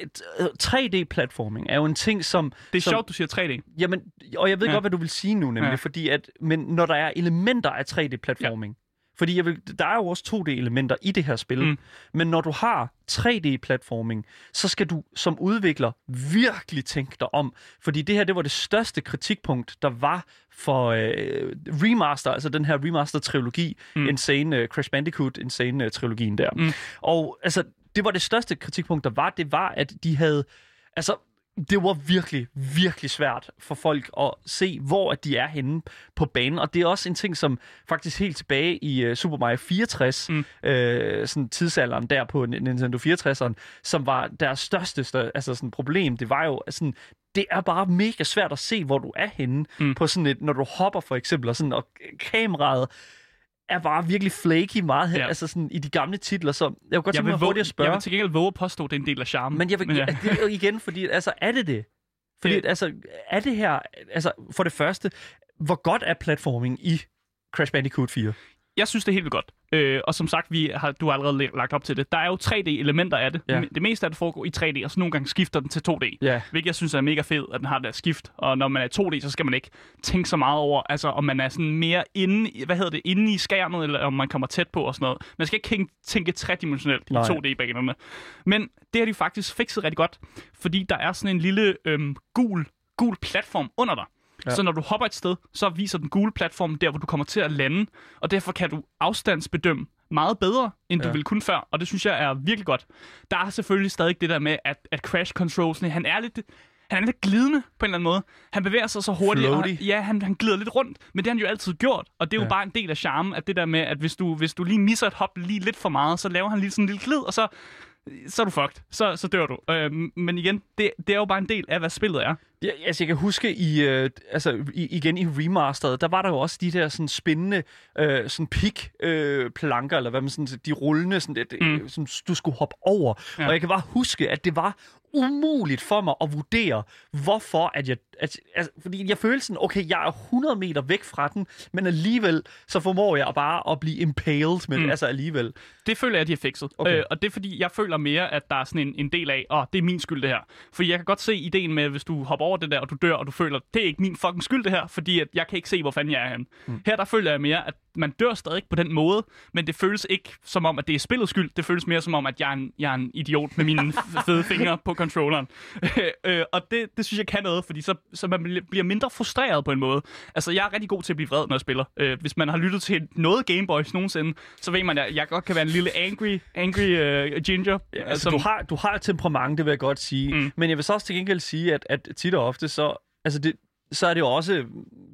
[SPEAKER 1] 3D-platforming er jo en ting, som...
[SPEAKER 2] det er
[SPEAKER 1] som,
[SPEAKER 2] sjovt, du siger 3D.
[SPEAKER 1] Jamen, og jeg ved
[SPEAKER 2] Ja.
[SPEAKER 1] godt, hvad du vil sige nu, nemlig,
[SPEAKER 2] Ja.
[SPEAKER 1] fordi at, men når der er elementer af 3D-platforming, ja. fordi jeg vil, der er jo også 2D-elementer i det her spil,
[SPEAKER 2] Mm.
[SPEAKER 1] men når du har 3D-platforming, så skal du som udvikler virkelig tænke dig om, fordi det her, det var det største kritikpunkt, der var for øh, remaster, altså den her remaster-trilogi,
[SPEAKER 2] Mm.
[SPEAKER 1] Insane øh, Crash Bandicoot, Insane-trilogien der.
[SPEAKER 2] Mm.
[SPEAKER 1] Og altså, det var det største kritikpunkt, der var, det var, at de havde, altså, det var virkelig, virkelig svært for folk at se, hvor at de er henne på banen. Og det er også en ting, som faktisk helt tilbage i uh, Super Mario 64,
[SPEAKER 2] Mm.
[SPEAKER 1] øh, sådan tidsalderen der på Nintendo 64'eren, som var deres største stør- altså sådan problem, det var jo sådan, det er bare mega svært at se, hvor du er henne
[SPEAKER 2] mm.
[SPEAKER 1] på sådan et, når du hopper for eksempel, og, sådan, og kameraet er bare virkelig flaky meget,
[SPEAKER 2] Ja.
[SPEAKER 1] ja. altså sådan i de gamle titler, så jeg kunne godt tænke mig hurtigt at spørge.
[SPEAKER 2] jeg vil til gengæld våge at påstå, at det er en del af charmen.
[SPEAKER 1] Men jeg vil,
[SPEAKER 2] ja.
[SPEAKER 1] ja. det er igen, fordi altså, er det det? Fordi
[SPEAKER 2] Det-
[SPEAKER 1] det... altså, er det her, altså for det første, hvor godt er platforming i Crash Bandicoot 4?
[SPEAKER 2] Jeg synes, det er helt vildt godt. Øh, og som sagt, vi har, du har allerede lagt op til det. Der er jo 3D-elementer af det.
[SPEAKER 1] Ja.
[SPEAKER 2] Det meste af det foregår i 3D, og så nogle gange skifter den til 2D.
[SPEAKER 1] Ja.
[SPEAKER 2] Hvilket jeg synes er mega fedt, at den har det der skift. Og når man er 2D, så skal man ikke tænke så meget over, altså om man er sådan mere inde, i- hvad hedder det, inde i skærmet, eller om man kommer tæt på og sådan noget. Man skal ikke tænke- tænke tredimensionelt i
[SPEAKER 1] Nej.
[SPEAKER 2] 2D-banerne. Men det har de faktisk fikset rigtig godt, fordi der er sådan en lille øhm, gul, gul platform under dig. Ja. Så når du hopper et sted, så viser den gule platform der, hvor du kommer til at lande, og derfor kan du afstandsbedømme meget bedre, end du
[SPEAKER 1] Ja.
[SPEAKER 2] ville kunne før, og det synes jeg er virkelig godt. Der er selvfølgelig stadig det der med, at, at Crash Controlsene, han er lidt... Han er lidt glidende på en eller anden måde. Han bevæger sig så hurtigt. Og,
[SPEAKER 1] Floaty.
[SPEAKER 2] ja, han, han glider lidt rundt, men det har han jo altid gjort. Og det er jo
[SPEAKER 1] Ja.
[SPEAKER 2] bare en del af charmen, at det der med, at hvis du, hvis du lige misser et hop lige lidt for meget, så laver han lige sådan en lille glid, og så, så er du fucked. Så, så dør du. Øh, men igen, det, det er jo bare en del af, hvad spillet er.
[SPEAKER 1] Ja, altså jeg kan huske i, øh, altså i, igen i remasteret, der var der jo også de der sådan spændende øh, sådan pik øh, planker eller hvad man sådan, de rullende sådan, det,
[SPEAKER 2] Mm.
[SPEAKER 1] som du skulle hoppe over.
[SPEAKER 2] Ja.
[SPEAKER 1] Og jeg kan bare huske, at det var umuligt for mig at vurdere, hvorfor at jeg, at, altså, fordi jeg følte sådan, okay, jeg er 100 meter væk fra den, men alligevel så formår jeg bare at blive impaled med
[SPEAKER 2] Mm.
[SPEAKER 1] det, altså alligevel.
[SPEAKER 2] Det føler jeg, at de har fikset.
[SPEAKER 1] Okay.
[SPEAKER 2] Øh, og det er fordi, jeg føler mere, at der er sådan en, en del af, åh, det er min skyld det her. Fordi jeg kan godt se ideen med, hvis du hopper over det der, og du dør, og du føler, det er ikke min fucking skyld det her, fordi at jeg kan ikke se, hvor fanden jeg er henne. Mm. Her der føler jeg mere, at man dør stadig på den måde, men det føles ikke som om, at det er spillets skyld. Det føles mere som om, at jeg er en, jeg er en idiot med mine fede fingre på controlleren. øh, og det, det synes jeg kan noget, fordi så, så man bl- bliver mindre frustreret på en måde. Altså, jeg er rigtig god til at blive vred, når jeg spiller. Øh, hvis man har lyttet til noget Gameboys nogensinde, så ved man, at jeg godt kan være en lille angry, angry uh, ginger.
[SPEAKER 1] Ja, altså, du, har, du har et temperament, det vil jeg godt sige.
[SPEAKER 2] Mm.
[SPEAKER 1] Men jeg vil så også til gengæld sige, at, at tit og ofte, så, altså det, så er det jo også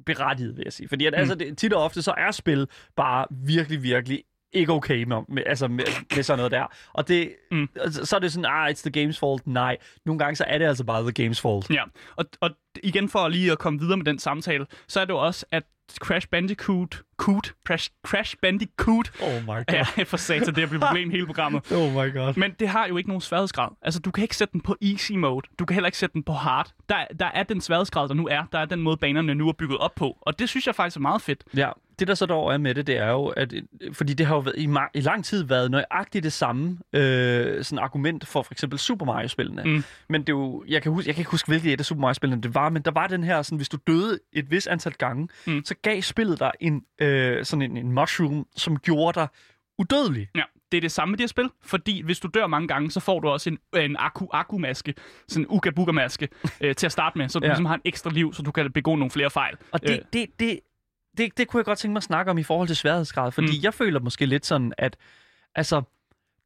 [SPEAKER 1] berettiget, vil jeg sige. Fordi at,
[SPEAKER 2] Mm.
[SPEAKER 1] altså, det, tit og ofte, så er spil bare virkelig, virkelig ikke okay med, med, altså med, med sådan noget der. Og det,
[SPEAKER 2] Mm.
[SPEAKER 1] så er det sådan, ah, it's the game's fault. Nej, nogle gange så er det altså bare the game's fault.
[SPEAKER 2] Ja, og, og igen for lige at komme videre med den samtale, så er det jo også, at Crash Bandicoot, Coot, Crash, Crash Bandicoot,
[SPEAKER 1] Oh my god.
[SPEAKER 2] ja, for satan, det er blevet et problem hele programmet.
[SPEAKER 1] Oh my god.
[SPEAKER 2] Men det har jo ikke nogen sværhedsgrad. Altså, du kan ikke sætte den på easy mode. Du kan heller ikke sætte den på hard. Der, der er den sværhedsgrad, der nu er. Der er den måde, banerne nu er bygget op på. Og det synes jeg faktisk er meget fedt.
[SPEAKER 1] Ja, det der så dog er med det, det er jo, at, øh, fordi det har jo været, i, ma- i lang tid været nøjagtigt det samme øh, sådan argument for for eksempel Super Mario-spillene.
[SPEAKER 2] Mm.
[SPEAKER 1] Men det er jo, jeg kan, huske, jeg kan ikke huske, hvilket et af Super Mario-spillene det var, men der var den her, sådan, hvis du døde et vis antal gange,
[SPEAKER 2] Mm.
[SPEAKER 1] så gav spillet dig en, øh, sådan en, en mushroom, som gjorde dig udødelig.
[SPEAKER 2] Ja, det er det samme med det her spil, fordi hvis du dør mange gange, så får du også en, en akku akku maske sådan en uga buga maske øh, til at starte med, så du
[SPEAKER 1] Ja.
[SPEAKER 2] ligesom har en ekstra liv, så du kan begå nogle flere fejl.
[SPEAKER 1] Og det,
[SPEAKER 2] øh.
[SPEAKER 1] det, det, det, det kunne jeg godt tænke mig at snakke om i forhold til sværhedsgrad, fordi
[SPEAKER 2] Mm.
[SPEAKER 1] jeg føler måske lidt sådan, at altså,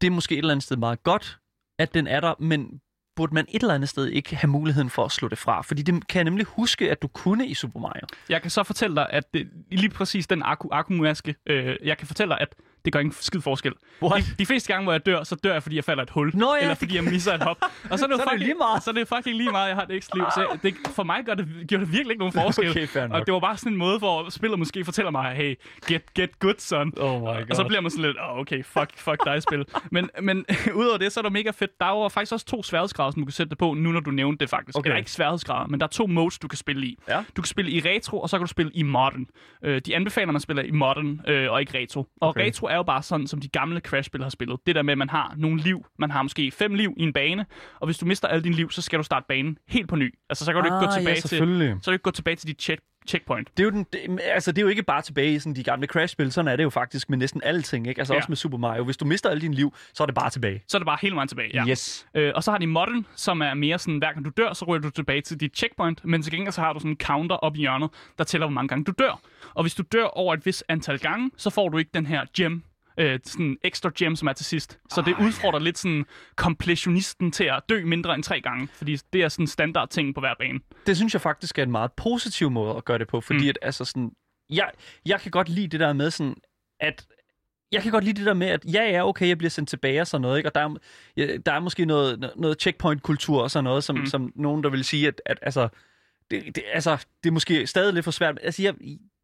[SPEAKER 1] det er måske et eller andet sted meget godt, at den er der, men burde man et eller andet sted ikke have muligheden for at slå det fra? Fordi det kan jeg nemlig huske, at du kunne i Super Mario.
[SPEAKER 2] Jeg kan så fortælle dig, at det, lige præcis den akku akku maske, øh, jeg kan fortælle dig, at det gør ingen skid forskel.
[SPEAKER 1] What?
[SPEAKER 2] De, de fleste gange, hvor jeg dør, så dør jeg, fordi jeg falder et hul.
[SPEAKER 1] Nå ja,
[SPEAKER 2] eller fordi jeg misser et hop. Og så er det,
[SPEAKER 1] Så er det
[SPEAKER 2] fucking,
[SPEAKER 1] lige meget.
[SPEAKER 2] Så er det fucking lige meget, jeg har et ekstra liv. Så det, for mig gør det, gjorde det virkelig ikke nogen forskel.
[SPEAKER 1] Okay,
[SPEAKER 2] og det var bare sådan en måde, hvor spillet måske fortæller mig, hey, get, get good, son.
[SPEAKER 1] Oh my god.
[SPEAKER 2] Og så bliver man sådan lidt, oh, okay, fuck, fuck dig, spil. Men, men udover det, så er det mega fedt. Der er faktisk også to sværhedsgrader, som du kan sætte det på, nu når du nævnte det faktisk.
[SPEAKER 1] Okay.
[SPEAKER 2] Eller ikke sværhedsgrader, men der er to modes, du kan spille i.
[SPEAKER 1] Ja.
[SPEAKER 2] Du kan spille i retro, og så kan du spille i modern. Øh, de anbefaler, at man spiller i modern øh, og ikke retro. Og
[SPEAKER 1] Okay.
[SPEAKER 2] retro er jo bare sådan, som de gamle Crash-spil har spillet. Det der med, at man har nogle liv. Man har måske fem liv i en bane, og hvis du mister alle dine liv, så skal du starte banen helt på ny. Altså, så kan du ikke gå
[SPEAKER 1] Ah, ja,
[SPEAKER 2] tilbage til, så kan du ikke gå tilbage til dit check, checkpoint.
[SPEAKER 1] Det er, jo den, det, altså, det er jo ikke bare tilbage i sådan de gamle Crash-spil. Sådan er det jo faktisk med næsten alting. Ikke? Altså
[SPEAKER 2] Ja.
[SPEAKER 1] også med Super Mario. Hvis du mister alle dine liv, så er det bare tilbage.
[SPEAKER 2] Så er det bare hele vejen tilbage. Ja.
[SPEAKER 1] Yes.
[SPEAKER 2] Øh, og så har de modern, som er mere sådan, hver gang du dør, så ryger du tilbage til dit checkpoint, men til gengæld så har du sådan en counter op i hjørnet, der tæller, hvor mange gange du dør. Og hvis du dør over et vis antal gange, så får du ikke den her gem, øh, sådan ekstra gem, som er til sidst. Så det udfordrer lidt sådan completionisten til at dø mindre end tre gange, fordi det er sådan standard ting på hver bane.
[SPEAKER 1] det synes jeg faktisk er en meget positiv måde at gøre det på, fordi
[SPEAKER 2] Mm.
[SPEAKER 1] at altså sådan, jeg, jeg kan godt lide det der med sådan, at jeg kan godt lide det der med, at ja, ja, okay, jeg bliver sendt tilbage og sådan noget, ikke? og der er, ja, der er måske noget, noget checkpoint-kultur og sådan noget, som,
[SPEAKER 2] Mm.
[SPEAKER 1] som nogen, der vil sige, at, at altså, det, det, altså, det er måske stadig lidt for svært. Altså, jeg,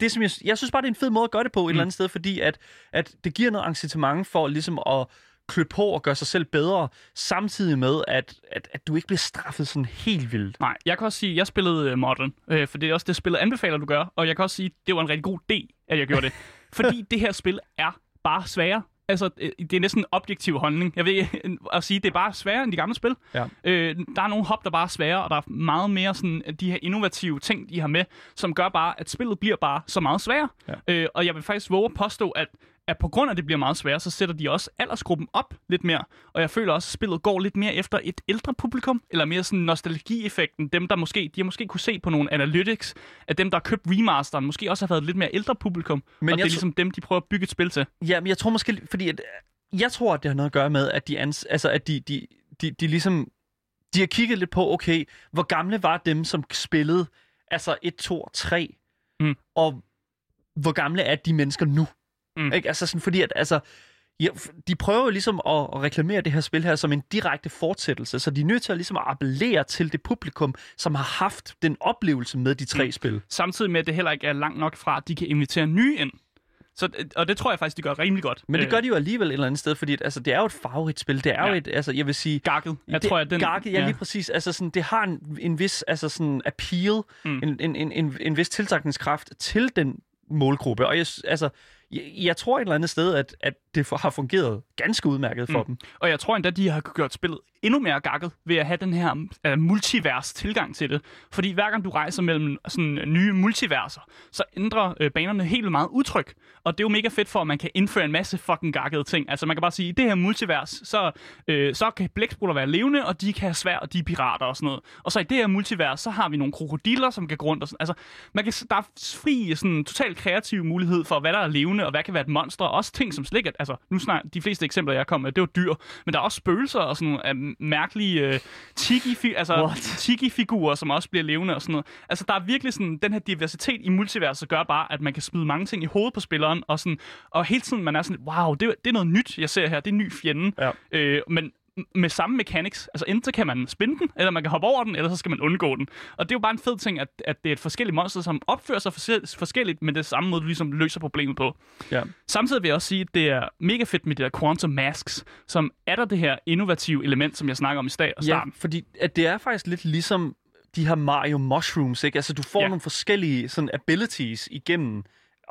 [SPEAKER 1] det, som jeg, jeg synes bare, det er en fed måde at gøre det på et
[SPEAKER 2] Mm.
[SPEAKER 1] eller andet sted, fordi at, at det giver noget incitament for ligesom at klø på og gøre sig selv bedre, samtidig med, at, at, at du ikke bliver straffet sådan helt vildt.
[SPEAKER 2] Nej, jeg kan også sige, at jeg spillede uh, Modern, øh, for det er også det spillet anbefaler, du gør. Og jeg kan også sige, at det var en rigtig god idé, at jeg gjorde det. fordi det her spil er bare sværere. Altså, øh, det er næsten en objektiv holdning. Jeg vil at sige, det er bare sværere end de gamle spil.
[SPEAKER 1] Ja.
[SPEAKER 2] Øh, der er nogle hop, der bare er svære, og der er meget mere sådan, at de her innovative ting, de har med, som gør bare, at spillet bliver bare så meget sværere.
[SPEAKER 1] Ja.
[SPEAKER 2] Øh, og jeg vil faktisk våge at påstå, at at på grund af, at det bliver meget sværere, så sætter de også aldersgruppen op lidt mere. Og jeg føler også, at spillet går lidt mere efter et ældre publikum, eller mere sådan nostalgieffekten. Dem, der måske, de har måske kunne se på nogle analytics, at dem, der har købt remasteren, måske også har været et lidt mere ældre publikum.
[SPEAKER 1] Men
[SPEAKER 2] og det er ligesom dem, de prøver at bygge et spil til.
[SPEAKER 1] Ja, men jeg tror måske, fordi at, jeg tror, at det har noget at gøre med, at de, ans, altså, at de, de, de, de ligesom, de har kigget lidt på, okay, hvor gamle var dem, som spillede, altså 1, 2 og 3,
[SPEAKER 2] Mm.
[SPEAKER 1] og hvor gamle er de mennesker nu?
[SPEAKER 2] Mm.
[SPEAKER 1] Ikke? Altså sådan, fordi at, altså, ja, de prøver jo ligesom at, at reklamere det her spil her som en direkte fortsættelse, så de er nødt til at, ligesom at appellere til det publikum, som har haft den oplevelse med de tre
[SPEAKER 2] Mm.
[SPEAKER 1] spil.
[SPEAKER 2] Samtidig med, at det heller ikke er langt nok fra, at de kan invitere nye ind. Så, og det tror jeg faktisk, de gør rimelig godt.
[SPEAKER 1] Men det
[SPEAKER 2] Øh,
[SPEAKER 1] gør de jo alligevel et eller andet sted, fordi at, altså, det er jo et favoritspil. Det er
[SPEAKER 2] Ja.
[SPEAKER 1] jo et, altså, jeg vil sige,
[SPEAKER 2] Gakket. Jeg
[SPEAKER 1] det,
[SPEAKER 2] tror, at den...
[SPEAKER 1] Garget, ja, lige præcis. Altså sådan, det har en, en vis altså sådan appeal,
[SPEAKER 2] Mm.
[SPEAKER 1] en, en, en, en, en vis tiltrækningskraft til den målgruppe. Og jeg, altså, jeg, jeg tror et eller andet sted, at, at det for, har fungeret ganske udmærket for
[SPEAKER 2] Mm.
[SPEAKER 1] dem.
[SPEAKER 2] Og jeg tror endda, de har gjort spillet endnu mere gakket ved at have den her uh, multivers tilgang til det. Fordi hver gang du rejser mellem sådan øh, nye multiverser, så ændrer uh, banerne helt meget udtryk. Og det er jo mega fedt for, at man kan indføre en masse fucking gakkede ting. Altså man kan bare sige, i det her multivers, så, øh, så kan blæksprutter være levende, og de kan have svær, og de er pirater og sådan noget. Og så i det her multivers, så har vi nogle krokodiller, som kan gå rundt og sådan. Altså, man kan, der er fri, sådan totalt kreativ mulighed for, hvad der er levende, og hvad kan være et monster. Og også ting som slet ikke, altså nu snart, de fleste eksempler, jeg kom med, det var dyr. Men der er også spøgelser og sådan nogle øhm, mærkelige øh, tiki, altså, tiki-figurer, som også bliver levende og sådan noget. Altså, der er virkelig sådan, den her diversitet i multiverset gør bare, at man kan smide mange ting i hovedet på spilleren, og, sådan, og hele tiden man er sådan, wow, det, det er noget nyt, jeg ser her, det er en ny fjende.
[SPEAKER 1] Ja.
[SPEAKER 2] Øh, men med samme mechanics. Altså enten så kan man spinde den, eller man kan hoppe over den, eller så skal man undgå den. Og det er jo bare en fed ting, at, at det er et forskelligt monster, som opfører sig forskelligt, men det er samme måde, du ligesom løser problemet på.
[SPEAKER 1] Ja.
[SPEAKER 2] Samtidig vil jeg også sige, at det er mega fedt med de der quantum masks, som er der det her innovative element, som jeg snakker om i start-
[SPEAKER 1] ja,
[SPEAKER 2] starten.
[SPEAKER 1] fordi at det er faktisk lidt ligesom de her Mario Mushrooms, ikke? Altså, du får
[SPEAKER 2] Ja.
[SPEAKER 1] ja. nogle forskellige sådan abilities igennem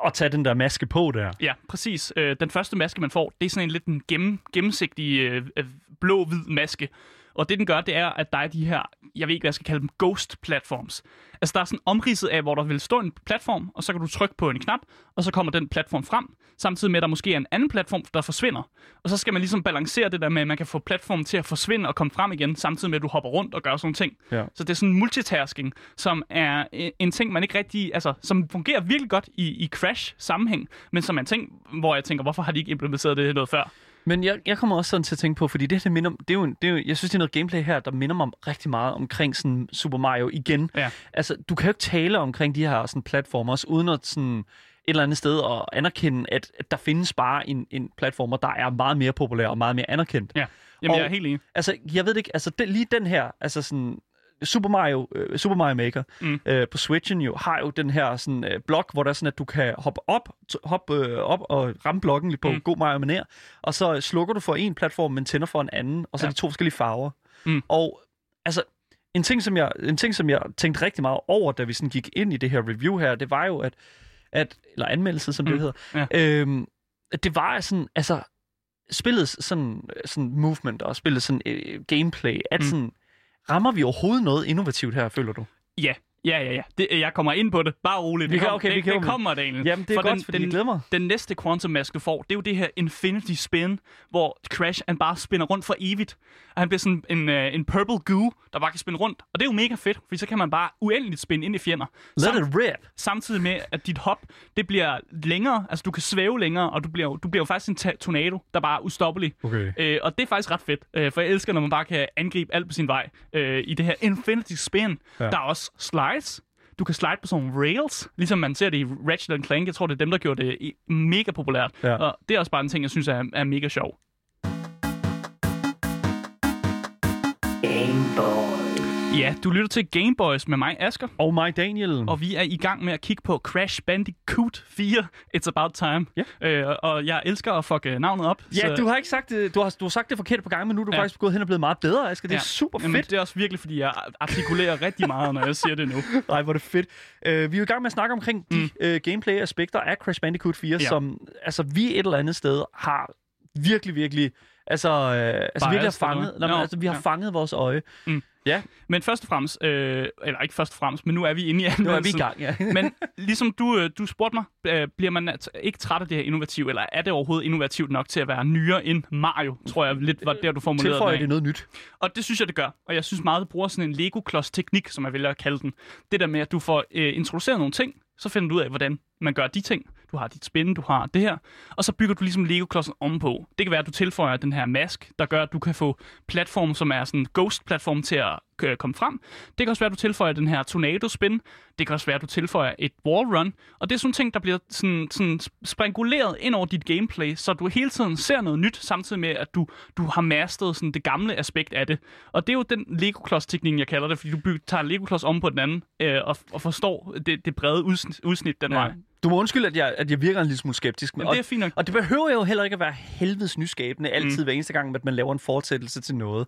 [SPEAKER 1] at tage den der maske på der.
[SPEAKER 2] Ja, præcis. Øh, den første maske, man får, det er sådan en lidt en gennem, gennemsigtig øh, øh, blå-hvid maske. Og det, den gør, det er, at der er de her, jeg ved ikke, hvad jeg skal kalde dem, ghost platforms. Altså, der er sådan omridset af, hvor der vil stå en platform, og så kan du trykke på en knap, og så kommer den platform frem, samtidig med, at der måske er en anden platform, der forsvinder. Og så skal man ligesom balancere det der med, at man kan få platformen til at forsvinde og komme frem igen, samtidig med, at du hopper rundt og gør sådan nogle ting.
[SPEAKER 1] Ja.
[SPEAKER 2] Så det er sådan multitasking, som er en- en ting, man ikke rigtig... Altså, som fungerer virkelig godt i, i Crash-sammenhæng, men som er en ting, hvor jeg tænker, hvorfor har de ikke implementeret det noget før?
[SPEAKER 1] Men jeg, jeg kommer også sådan til at tænke på, fordi det, her, det minder, det er jo, en- det er jo, jeg synes, det er noget gameplay her, der minder mig om rigtig meget omkring sådan Super Mario igen.
[SPEAKER 2] Ja.
[SPEAKER 1] Altså, du kan jo ikke tale omkring de her sådan platformers, uden at sådan et eller andet sted at anerkende, at, at der findes bare en, en platformer, der er meget mere populær og meget mere anerkendt.
[SPEAKER 2] Ja, Jamen,
[SPEAKER 1] Og-
[SPEAKER 2] jeg er helt enig.
[SPEAKER 1] Altså, jeg ved det ikke, altså det, lige den her, altså sådan, Super Mario, øh, Super Mario Maker
[SPEAKER 2] Mm.
[SPEAKER 1] øh, på Switchen jo, har jo den her sådan, øh, blok, hvor der er sådan, at du kan hoppe op, hoppe øh, op og ramme blokken lige på
[SPEAKER 2] Mm.
[SPEAKER 1] god Mario manér, og så slukker du for en platform, men tænder for en anden, og så
[SPEAKER 2] Ja.
[SPEAKER 1] ja. de to forskellige farver.
[SPEAKER 2] Mm.
[SPEAKER 1] Og altså, en ting, som jeg, en ting, som jeg tænkte rigtig meget over, da vi sådan gik ind i det her review her, det var jo, at, at eller anmeldelse, som
[SPEAKER 2] Mm.
[SPEAKER 1] det hedder, øhm, at det var sådan, altså, spillets sådan, sådan movement og spillets sådan øh, gameplay, at
[SPEAKER 2] mm.
[SPEAKER 1] sådan, rammer vi overhovedet noget innovativt her, føler du?
[SPEAKER 2] Ja, ja, ja. ja. Det, jeg kommer ind på det. Bare roligt.
[SPEAKER 1] Vi
[SPEAKER 2] det,
[SPEAKER 1] kan-
[SPEAKER 2] kom-
[SPEAKER 1] okay, vi
[SPEAKER 2] det,
[SPEAKER 1] kan
[SPEAKER 2] det kommer, Daniel.
[SPEAKER 1] Jamen, det er
[SPEAKER 2] For
[SPEAKER 1] godt,
[SPEAKER 2] den,
[SPEAKER 1] fordi
[SPEAKER 2] den,
[SPEAKER 1] glæder mig.
[SPEAKER 2] Den næste Quantum Mask, du får, det er jo det her Infinity Spin, hvor Crash han bare spinner rundt for evigt. Og han bliver sådan en, uh, en purple goo, der bare kan spinne rundt. Og det er jo mega fedt, for så kan man bare uendeligt spinde ind i fjender.
[SPEAKER 1] Let it rip.
[SPEAKER 2] samtidig med, at dit hop, det bliver længere. Altså, du kan svæve længere, og du bliver, jo- du bliver jo faktisk en ta- tornado, der bare er ustoppelig.
[SPEAKER 1] Okay.
[SPEAKER 2] Øh, og det er faktisk ret fedt, øh, for jeg elsker, når man bare kan angribe alt på sin vej øh, i det her Infinity Spin. Ja. Der er også slides. Du kan slide på sådan nogle rails, ligesom man ser det i Ratchet Clank. Jeg tror, det er dem, der gjorde det mega populært.
[SPEAKER 1] Ja.
[SPEAKER 2] Og det er også bare en ting, jeg synes er, er mega sjov. Ja, du lytter til Gameboys med mig, Asker.
[SPEAKER 1] Og mig, Daniel.
[SPEAKER 2] Og vi er i gang med at kigge på Crash Bandicoot 4, It's About Time.
[SPEAKER 1] Ja.
[SPEAKER 2] Øh, og jeg elsker at fuck øh, navnet op.
[SPEAKER 1] Ja, du har ikke sagt det, du har, du har sagt det forkert på gang, men nu er du
[SPEAKER 2] Ja.
[SPEAKER 1] faktisk gået hen og blevet meget bedre, Asger. Det er
[SPEAKER 2] Ja.
[SPEAKER 1] super
[SPEAKER 2] Jamen,
[SPEAKER 1] fedt.
[SPEAKER 2] det er også virkelig, fordi jeg artikulerer rigtig meget, når jeg siger det nu.
[SPEAKER 1] Nej, hvor er det fedt. Uh, vi er i gang med at snakke omkring de
[SPEAKER 2] Mm.
[SPEAKER 1] uh, gameplay-aspekter af Crash Bandicoot 4,
[SPEAKER 2] Ja.
[SPEAKER 1] ja. som altså, vi et eller andet sted har virkelig, virkelig... Altså, uh, altså virkelig har fanget, nej, men, altså, vi har
[SPEAKER 2] ja.
[SPEAKER 1] fanget vores øje.
[SPEAKER 2] Mm.
[SPEAKER 1] Ja,
[SPEAKER 2] Men først og fremmest, øh, eller ikke først og fremmest, men nu er vi inde i
[SPEAKER 1] nu er vi i
[SPEAKER 2] anmeldelsen.
[SPEAKER 1] gang, ja.
[SPEAKER 2] Men ligesom du, øh, du spurgte mig, øh, bliver man ikke træt af det her innovativ, eller er det overhovedet innovativt nok til at være nyere end Mario, tror jeg lidt var der, du formulerede
[SPEAKER 1] Tilføjer det
[SPEAKER 2] af.
[SPEAKER 1] noget nyt.
[SPEAKER 2] Og det synes jeg, det gør. Og jeg synes meget, det bruger sådan en Lego-klods-teknik, som jeg vælger at kalde den. Det der med, at du får øh, introduceret nogle ting, så finder du ud af, hvordan man gør de ting. Du har dit spin, du har det her, og så bygger du ligesom Lego-klodsen ovenpå. Det kan være, at du tilføjer den her mask, der gør, at du kan få platform, som er sådan en ghost-platform til at øh, komme frem. Det kan også være, at du tilføjer den her tornado-spin. Det kan også være, at du tilføjer et wall run. Og det er sådan ting, der bliver sådan, sådan springuleret ind over dit gameplay, så du hele tiden ser noget nyt, samtidig med, at du, du har masteret sådan det gamle aspekt af det. Og det er jo den Lego-klods-teknik, jeg kalder det, fordi du bygger, tager Lego-klods om på den anden, øh, og, og forstår det, det brede udsnit, udsnit den ja. vej.
[SPEAKER 1] Du må undskylde, at jeg, at jeg virker en lille smule skeptisk.
[SPEAKER 2] Men
[SPEAKER 1] og,
[SPEAKER 2] det er fint nok.
[SPEAKER 1] og det behøver jo heller ikke at være helvedes nyskabende altid mm. hver eneste gang, at man laver en fortsættelse til noget.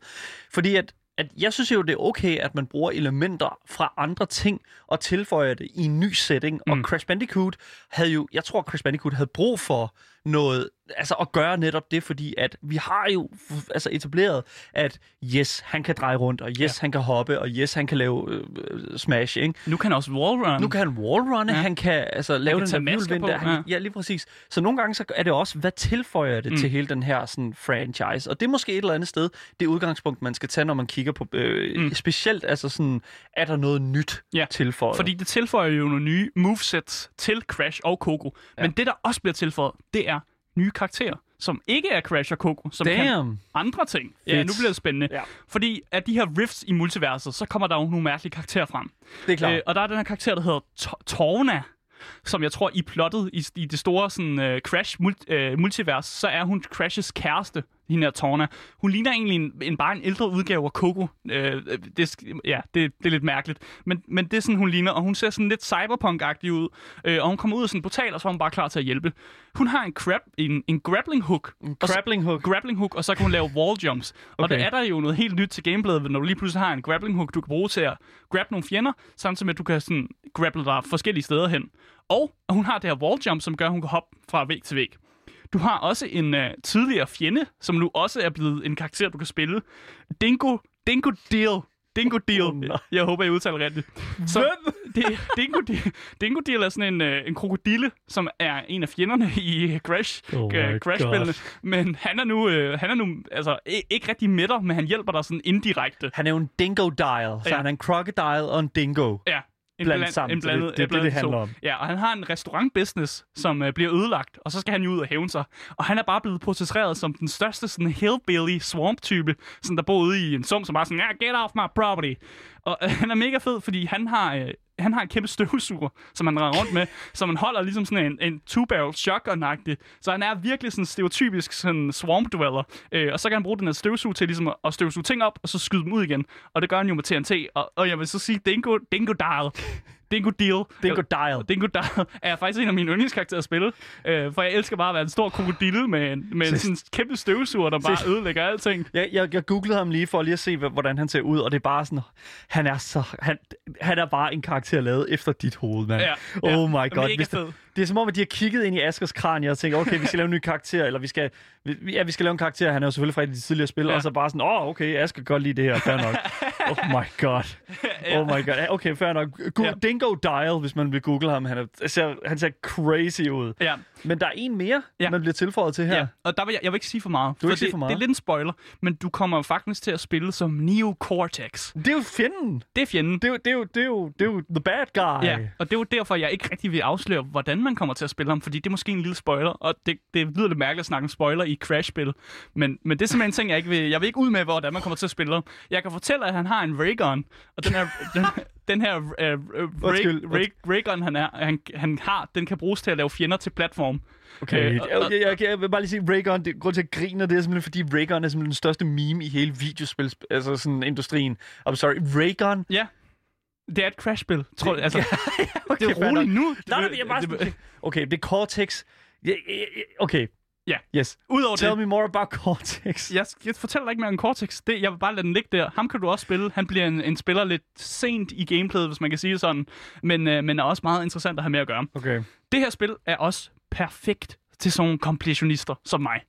[SPEAKER 1] Fordi at, at jeg synes jo, det er okay, at man bruger elementer fra andre ting og tilføjer det i en ny setting. Mm. Og Crash Bandicoot havde jo, jeg tror, Crash Bandicoot havde brug for noget, altså at gøre netop det, fordi at vi har jo altså etableret, at yes, han kan dreje rundt, og yes,
[SPEAKER 2] Ja.
[SPEAKER 1] han kan hoppe, og yes, han kan lave øh, øh, smash, ikke?
[SPEAKER 2] Nu kan han også wall run.
[SPEAKER 1] Nu kan han wallrunne,
[SPEAKER 2] Ja.
[SPEAKER 1] han kan altså, lave
[SPEAKER 2] kan
[SPEAKER 1] den der
[SPEAKER 2] på.
[SPEAKER 1] Han,
[SPEAKER 2] ja.
[SPEAKER 1] ja. lige præcis. Så nogle gange så er det også, hvad tilføjer det
[SPEAKER 2] Mm.
[SPEAKER 1] til hele den her sådan, franchise? Og det er måske et eller andet sted, det udgangspunkt, man skal tage, når man kigger på... Øh,
[SPEAKER 2] Mm.
[SPEAKER 1] Specielt, altså sådan, er der noget nyt
[SPEAKER 2] Ja,
[SPEAKER 1] tilføjet?
[SPEAKER 2] Fordi det tilføjer jo nogle nye movesets til Crash og Coco. Ja. Men det, der også bliver tilføjet, det er nye karakterer, som ikke er Crash og Coco, som kan
[SPEAKER 1] Damn!
[SPEAKER 2] andre ting. Ja, nu bliver det spændende.
[SPEAKER 1] Ja.
[SPEAKER 2] Fordi af de her rifts i multiverset, så kommer der jo nogle mærkelige karakterer frem.
[SPEAKER 1] Det er klart.
[SPEAKER 2] Øh, og der er den her karakter, der hedder To- Torna, som jeg tror, I plottet i, i det store sådan, uh, Crash mul- uh, multivers, så er hun Crashes kæreste, hende her Torna. Hun ligner egentlig en, en, bare en ældre udgave af Coco. Uh, det, sk- ja, det, det er lidt mærkeligt. Men, men det er sådan, hun ligner, og hun ser sådan lidt cyberpunk-agtig ud. Uh, og hun kommer ud af sådan en portal, og så er hun bare klar til at hjælpe. Hun har en, crab, en, en grappling hook.
[SPEAKER 1] En
[SPEAKER 2] Og så-
[SPEAKER 1] grappling hook.
[SPEAKER 2] grappling hook, og så kan hun lave wall jumps. Okay. Og der er der jo noget helt nyt til gameplayet, når du lige pludselig har en grappling hook, du kan bruge til at grabbe nogle fjender, samtidig med, at du kan sådan grapple dig forskellige steder hen. Og hun har det her wall jump, som gør, at hun kan hoppe fra væg til væg. Du har også en uh, tidligere fjende, som nu også er blevet en karakter, du kan spille. Dingo, Dingo Deal. Dingo Deal.
[SPEAKER 1] Nej.
[SPEAKER 2] jeg håber, jeg udtaler rigtigt. Så, det, Dingo, Deal, Dingo Deal er sådan en, uh, en krokodille, som er en af fjenderne i Crash,
[SPEAKER 1] Oh
[SPEAKER 2] oh
[SPEAKER 1] my
[SPEAKER 2] Crash-spillene. Men han er nu, uh, han er nu altså, ikke rigtig med dig, men han hjælper dig sådan indirekte.
[SPEAKER 1] Han er jo en dingo dial, så
[SPEAKER 2] Ja.
[SPEAKER 1] han er en crocodile og en dingo.
[SPEAKER 2] Ja. En
[SPEAKER 1] Blandet
[SPEAKER 2] bland-
[SPEAKER 1] sammen,
[SPEAKER 2] En
[SPEAKER 1] det-
[SPEAKER 2] blandet,
[SPEAKER 1] det er
[SPEAKER 2] en
[SPEAKER 1] det, det
[SPEAKER 2] blandet
[SPEAKER 1] handler om.
[SPEAKER 2] Ja, og han har en restaurantbusiness, som øh, bliver ødelagt, og så skal han jo ud og hævne sig. Og han er bare blevet portrætteret som den største sådan hillbilly swamp-type, sådan der bor ude i en sum, som bare sådan, ja, get off my property. Og øh, han er mega fed, fordi han har, øh, han har en kæmpe støvsuger, som han render rundt med, som han holder ligesom sådan en, en two-barrel shotgun-agtig. Så han er virkelig sådan stereotypisk sådan swamp dweller. Øh, og så kan han bruge den her støvsuger til ligesom at, at støvsuge ting op, og så skyde dem ud igen. Og det gør han jo med TNT. Og, og jeg vil så sige, Dingo, Dingo Dial. Dingo Deal.
[SPEAKER 1] Dingo dial.
[SPEAKER 2] Dingo Dial er faktisk en af mine yndlingskarakterer at spille. Øh, for jeg elsker bare at være en stor krokodille med, en- med en sådan kæmpe støvsuger, der bare ødelægger alting.
[SPEAKER 1] Jeg, jeg, jeg googlede ham lige for lige at se, hvordan han ser ud, og det er bare sådan, han er så, han, han er bare en karakter lavet efter dit hoved, mand.
[SPEAKER 2] Ja,
[SPEAKER 1] oh
[SPEAKER 2] ja.
[SPEAKER 1] my god.
[SPEAKER 2] Mega
[SPEAKER 1] Hvis
[SPEAKER 2] fed.
[SPEAKER 1] Det er som om, at de har kigget ind i Askers kranie og tænkt, okay, vi skal lave en ny karakter, eller vi skal, ja, vi skal lave en karakter, han er jo selvfølgelig fra et af de tidligere spil,
[SPEAKER 2] Ja.
[SPEAKER 1] og så bare sådan, åh, oh, okay, Asker godt lide det her, fair nok. oh my god. Oh my god. Okay, fair nok. Go-
[SPEAKER 2] Ja.
[SPEAKER 1] Dingo Dial, hvis man vil google ham, han, er, ser, han ser crazy ud.
[SPEAKER 2] Ja,
[SPEAKER 1] Men der er en mere,
[SPEAKER 2] Ja.
[SPEAKER 1] man bliver tilføjet til her.
[SPEAKER 2] ja. Og der vil jeg, jeg vil ikke sige for meget.
[SPEAKER 1] Du vil ikke sige
[SPEAKER 2] det,
[SPEAKER 1] for meget?
[SPEAKER 2] Det er lidt en spoiler, men du kommer faktisk til at spille som Neo Cortex.
[SPEAKER 1] Det er jo fjenden.
[SPEAKER 2] Det er fjenden.
[SPEAKER 1] Det er jo, det er jo, det er jo, det er jo the bad guy.
[SPEAKER 2] Ja, og det er jo derfor, jeg ikke rigtig vil afsløre, hvordan man kommer til at spille ham, fordi det er måske en lille spoiler, og det, det lyder lidt mærkeligt at snakke om spoiler i Crash-spil, men, men det er simpelthen en ting, jeg ikke vil, jeg vil ikke ud med, hvordan man kommer til at spille ham. Jeg kan fortælle, at han har en raygun, og den her, den, den her uh, uh, ray, raygun, han, er, han, han har, den kan bruges til at lave fjender til platform.
[SPEAKER 1] Okay,
[SPEAKER 2] Øh, og-
[SPEAKER 1] jeg, jeg, jeg vil bare lige sige, Raygun, det, grund til at jeg griner, det er simpelthen, fordi Raygun er simpelthen den største meme i hele videospil, altså sådan industrien. I'm sorry, Raygun?
[SPEAKER 2] Ja, det er et Crash-spil, tror jeg. Altså,
[SPEAKER 1] okay,
[SPEAKER 2] det er roligt nu.
[SPEAKER 1] Nej, nej, jeg bare
[SPEAKER 2] Det-
[SPEAKER 1] okay, det er Cortex. Ja, ja, ja, Okay,
[SPEAKER 2] Ja.
[SPEAKER 1] yes.
[SPEAKER 2] Udover
[SPEAKER 1] Tell
[SPEAKER 2] det,
[SPEAKER 1] me more about Cortex.
[SPEAKER 2] jeg, jeg fortæller dig ikke mere om Cortex. Det, jeg vil bare lade den ligge der. Ham kan du også spille. Han bliver en, en spiller lidt sent i gameplayet, hvis man kan sige det sådan. Men, øh, men er også meget interessant at have med at gøre.
[SPEAKER 1] Okay.
[SPEAKER 2] Det her spil er også perfekt til sådan nogle completionister som mig.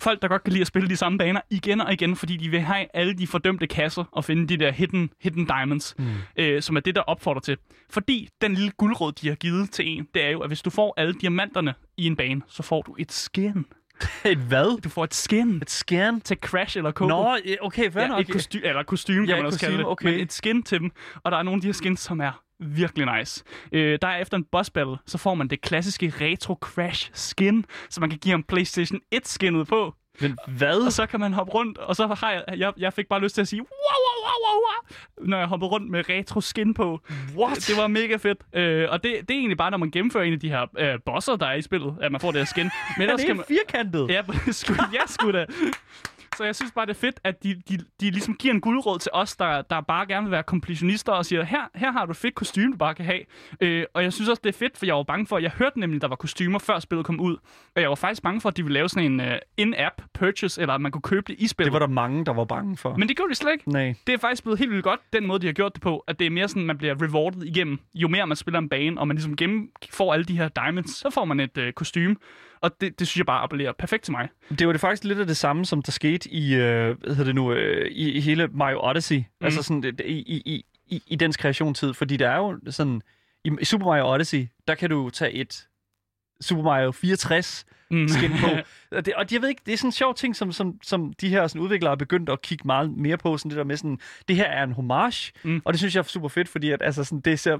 [SPEAKER 2] Folk, der godt kan lide at spille de samme baner igen og igen, fordi de vil have alle de fordømte kasser og finde de der hidden, hidden diamonds, mm. øh, som er det, der opfordrer til. Fordi den lille guldråd, de har givet til en, det er jo, at hvis du får alle diamanterne i en bane, så får du et skin.
[SPEAKER 1] Et hvad?
[SPEAKER 2] Du får et skin
[SPEAKER 1] Et scan?
[SPEAKER 2] til Crash eller Coco.
[SPEAKER 1] Nå, okay, fair
[SPEAKER 2] ja,
[SPEAKER 1] nok.
[SPEAKER 2] et kostume, eller kostume,
[SPEAKER 1] Ja,
[SPEAKER 2] kan man også kalde det.
[SPEAKER 1] okay.
[SPEAKER 2] Men et skin til dem. Og der er nogle af de her skins, som er virkelig nice. Øh, der er efter en boss battle, så får man det klassiske retro Crash skin, så man kan give ham PlayStation 1 skinnet på.
[SPEAKER 1] Men hvad?
[SPEAKER 2] Og så kan man hoppe rundt, og så har jeg, jeg, jeg fik bare lyst til at sige, wow, wow, wow, wow, wow, når jeg hoppede rundt med retro skin på.
[SPEAKER 1] What?
[SPEAKER 2] Det var mega fedt. Øh, og det, det er egentlig bare, når man gennemfører en af de her øh, bosser, der er i spillet, at man får det her skin. Men
[SPEAKER 1] er det helt
[SPEAKER 2] man...
[SPEAKER 1] firkantet?
[SPEAKER 2] Ja, sgu, ja, sgu da. Så jeg synes bare, det er fedt, at de, de, de ligesom giver en guldråd til os, der, der bare gerne vil være kompletionister, og siger, her, her har du et fedt kostume, du bare kan have. Øh, og jeg synes også, det er fedt, for jeg var bange for, jeg hørte nemlig, der var kostymer, før spillet kom ud. Og jeg var faktisk bange for, at de ville lave sådan en uh, in-app purchase, eller at man kunne købe det i spillet.
[SPEAKER 1] Det var der mange, der var bange for.
[SPEAKER 2] Men det gjorde de slet ikke.
[SPEAKER 1] Nej.
[SPEAKER 2] Det er faktisk blevet helt vildt godt, den måde, de har gjort det på, at det er mere sådan, man bliver rewarded igennem. Jo mere man spiller en bane, og man ligesom gennem får alle de her diamonds, så får man et øh, kostume. Og det, det synes jeg bare appellerer perfekt til mig.
[SPEAKER 1] Det var det faktisk lidt af det samme, som der skete i, øh, hvad hedder det nu, øh, i, i hele Mario Odyssey. Mm. Altså sådan i, i, i, i, i dens kreationstid. Fordi der er jo sådan, i, i Super Mario Odyssey, der kan du tage et Super Mario 64
[SPEAKER 2] Mm.
[SPEAKER 1] skin på. og, det, og jeg ved ikke, det er sådan en sjov ting, som, som, som de her sådan, udviklere er begyndt at kigge meget mere på. Sådan det der med sådan, det her er en homage,
[SPEAKER 2] mm.
[SPEAKER 1] og det synes jeg er super fedt, fordi at, altså, sådan, det ser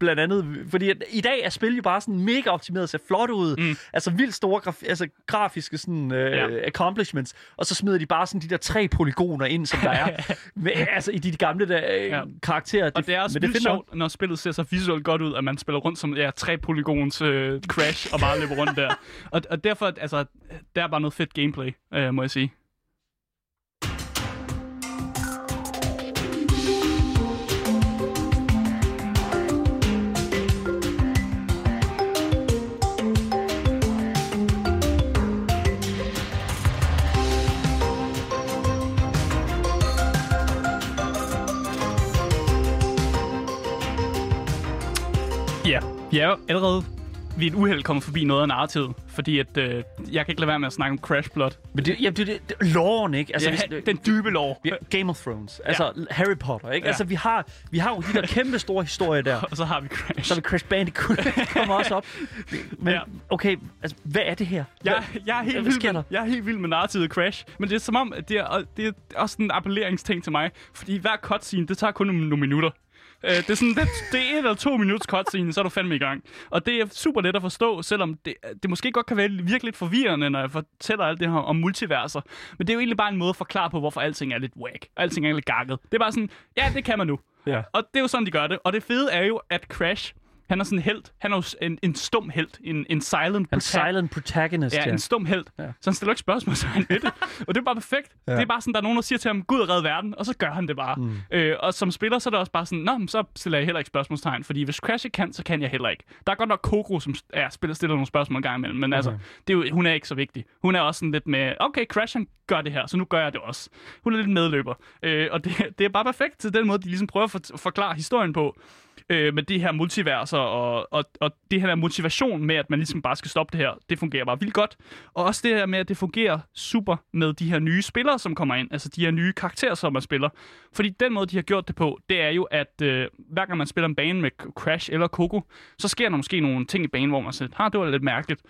[SPEAKER 1] blandt andet, fordi at, i dag er spil jo bare sådan mega optimeret, ser flot ud,
[SPEAKER 2] Mm.
[SPEAKER 1] altså vildt store graf, altså, grafiske sådan, øh,
[SPEAKER 2] Ja.
[SPEAKER 1] accomplishments, og så smider de bare sådan de der tre polygoner ind, som der er med, altså i de, de gamle der, øh,
[SPEAKER 2] Ja.
[SPEAKER 1] karakterer.
[SPEAKER 2] Og det er også
[SPEAKER 1] men
[SPEAKER 2] sjovt, når spillet ser så visuelt godt ud, at man spiller rundt som ja, tre polygons øh, crash og bare løber rundt der. Og, og derfor, altså, der er bare noget fedt gameplay, øh, må jeg sige. Vi er jo allerede vi er et uheld kommet forbi noget af narrativet, fordi at, øh, jeg kan ikke lade være med at snakke om Crash Blood.
[SPEAKER 1] Men det, ja, det, det, det loven, ikke?
[SPEAKER 2] Altså, ja,
[SPEAKER 1] hvis,
[SPEAKER 2] den dybe lov.
[SPEAKER 1] vi, Game of Thrones, altså ja. Harry Potter, ikke?
[SPEAKER 2] Ja.
[SPEAKER 1] Altså, vi har, vi har jo de der kæmpe store historier der.
[SPEAKER 2] Og så har vi Crash.
[SPEAKER 1] Så er vi Crash Bandicoot, kommer også op. Men
[SPEAKER 2] Ja.
[SPEAKER 1] okay, altså, hvad er det her?
[SPEAKER 2] Jeg, jeg, er helt vild med, jeg er helt vild med narrativet Crash, men det er som om, at det er, det er også en appelleringsting til mig, fordi hver cutscene, det tager kun nogle minutter. Øh, det, er sådan, det, det er et eller to minutters cutscene, så er du fandme i gang. Og det er super let at forstå, selvom det, det måske godt kan være virkelig lidt forvirrende, når jeg fortæller alt det her om multiverser. Men det er jo egentlig bare en måde at forklare på, hvorfor alting er lidt whack. Alting er lidt gakket. Det er bare sådan, ja, det kan man nu.
[SPEAKER 1] Ja.
[SPEAKER 2] Og det er jo sådan, de gør det. Og det fede er jo, at Crash, han er sådan en held. Han er jo en, en stum held. En, en silent
[SPEAKER 1] En
[SPEAKER 2] prota-
[SPEAKER 1] silent protagonist,
[SPEAKER 2] Ja,
[SPEAKER 1] ja.
[SPEAKER 2] en stum held.
[SPEAKER 1] Ja.
[SPEAKER 2] Så han stiller ikke spørgsmål til han ved det. Og det er bare perfekt. Ja. Det er bare sådan, der er nogen, der siger til ham, Gud red verden, og så gør han det bare. Mm. Øh, og som spiller, så er det også bare sådan, Nå, men så stiller jeg heller ikke spørgsmålstegn, fordi hvis Crash ikke kan, så kan jeg heller ikke. Der er godt nok Koko, som ja, spiller, stiller nogle spørgsmål en gang imellem, men okay. altså, det er jo, hun er ikke så vigtig. Hun er også sådan lidt med, okay, Crash han gør det her, så nu gør jeg det også. Hun er lidt medløber. Øh, og det, det er bare perfekt til den måde, de ligesom prøver at for, forklare historien på øh, med det her multiverser og, og, og det her der motivation med, at man ligesom bare skal stoppe det her, det fungerer bare vildt godt. Og også det her med, at det fungerer super med de her nye spillere, som kommer ind, altså de her nye karakterer, som man spiller. Fordi den måde, de har gjort det på, det er jo, at øh, hver gang man spiller en bane med Crash eller Coco, så sker der måske nogle ting i banen, hvor man siger, har det var lidt mærkeligt.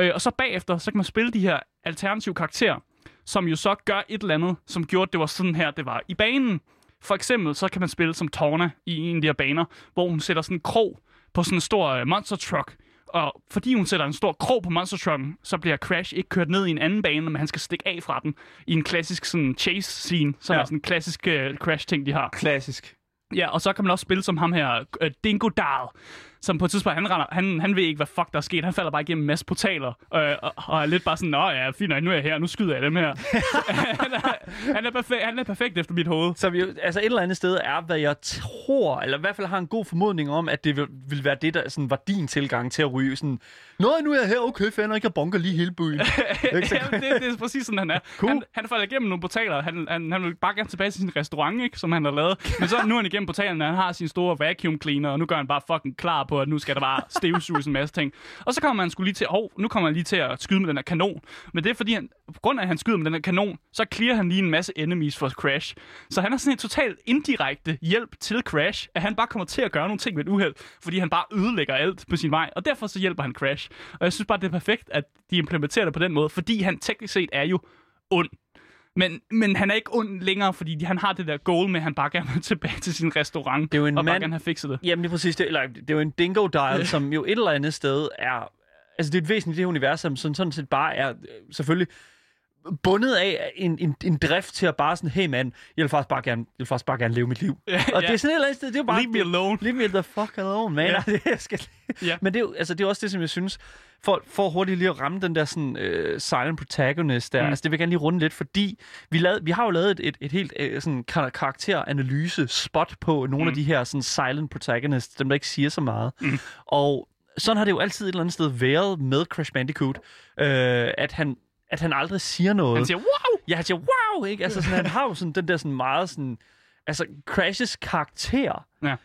[SPEAKER 2] Øh, og så bagefter, så kan man spille de her alternative karakterer, som jo så gør et eller andet, som gjorde, at det var sådan her, det var i banen. For eksempel, så kan man spille som Torna i en af de her baner, hvor hun sætter sådan en krog på sådan en stor øh, monster truck. Og fordi hun sætter en stor krog på monster trucken, så bliver Crash ikke kørt ned i en anden bane, men han skal stikke af fra den i en klassisk sådan chase scene, som
[SPEAKER 1] Ja.
[SPEAKER 2] er sådan en klassisk øh, Crash-ting, de har.
[SPEAKER 1] Klassisk.
[SPEAKER 2] Ja, og så kan man også spille som ham her, øh, Dingo Dahl, som på et tidspunkt, han, render, han, han ved ikke, hvad fuck der er sket. Han falder bare igennem en masse portaler, øh, og, og er lidt bare sådan, nå ja, fint nu er jeg her, nu skyder jeg dem her. han, er, han, er perfekt, han er perfekt efter mit hoved.
[SPEAKER 1] Så vi, jo- altså et eller andet sted er, hvad jeg tror, eller i hvert fald har en god formodning om, at det vil, vil være det, der sådan, var din tilgang til at ryge. Sådan, Nå, nu er jeg her, okay, fanden, jeg kan bunker lige hele byen.
[SPEAKER 2] Jamen, det, det er præcis sådan, han er.
[SPEAKER 1] Cool.
[SPEAKER 2] Han, han falder igennem nogle portaler. Han, han, han vil bare gerne tilbage til sin restaurant, ikke, som han har lavet. Men så nu er han igennem portalen, og han har sin store vacuum cleaner, og nu gør han bare fucking klar på, at nu skal der bare støvsuges en masse ting. Og så kommer man skulle lige til, hov, nu kommer han lige til at skyde med den her kanon. Men det er fordi, han, på grund af, at han skyder med den her kanon, så clear han lige en masse enemies for Crash. Så han er sådan en total indirekte hjælp til Crash, at han bare kommer til at gøre nogle ting med et uheld, fordi han bare ødelægger alt på sin vej. Og derfor så hjælper han Crash. Og jeg synes bare, det er perfekt, at de implementerer det på den måde, fordi han teknisk set er jo ond. Men, men han er ikke ond længere, fordi han har det der goal med, at han bare gerne vil tilbage til sin restaurant.
[SPEAKER 1] Det er jo en
[SPEAKER 2] og bare
[SPEAKER 1] mand-
[SPEAKER 2] gerne have fikset det.
[SPEAKER 1] Jamen, det er præcis det. Eller, det er jo en dingo dial, som jo et eller andet sted er... Altså, det er et væsentligt i det univers, som sådan, sådan set bare er selvfølgelig bundet af en, en, en drift til at bare sådan, hey mand, jeg vil faktisk bare gerne, jeg vil faktisk bare gerne leve mit liv.
[SPEAKER 2] Ja,
[SPEAKER 1] og
[SPEAKER 2] ja.
[SPEAKER 1] det er sådan et eller andet sted, det er bare...
[SPEAKER 2] Leave me alone.
[SPEAKER 1] Leave me the fuck alone, man.
[SPEAKER 2] Ja.
[SPEAKER 1] Det, jeg skal...
[SPEAKER 2] Ja.
[SPEAKER 1] Men det er, altså, det er også det, som jeg synes, for, for hurtigt lige at ramme den der sådan, uh, silent protagonist der,
[SPEAKER 2] Mm.
[SPEAKER 1] altså det vil jeg gerne lige runde lidt, fordi vi, lavede, vi har jo lavet et, et, et helt uh, sådan kar- karakteranalyse spot på nogle mm. af de her sådan silent protagonists, dem der ikke siger så meget.
[SPEAKER 2] Mm.
[SPEAKER 1] Og sådan har det jo altid et eller andet sted været med Crash Bandicoot, øh, at han at han aldrig siger noget.
[SPEAKER 2] Han siger, wow!
[SPEAKER 1] Ja, han siger, wow, ikke? Altså, sådan, han har jo sådan den der sådan meget sådan... Altså, Crashes karakter
[SPEAKER 2] Ja.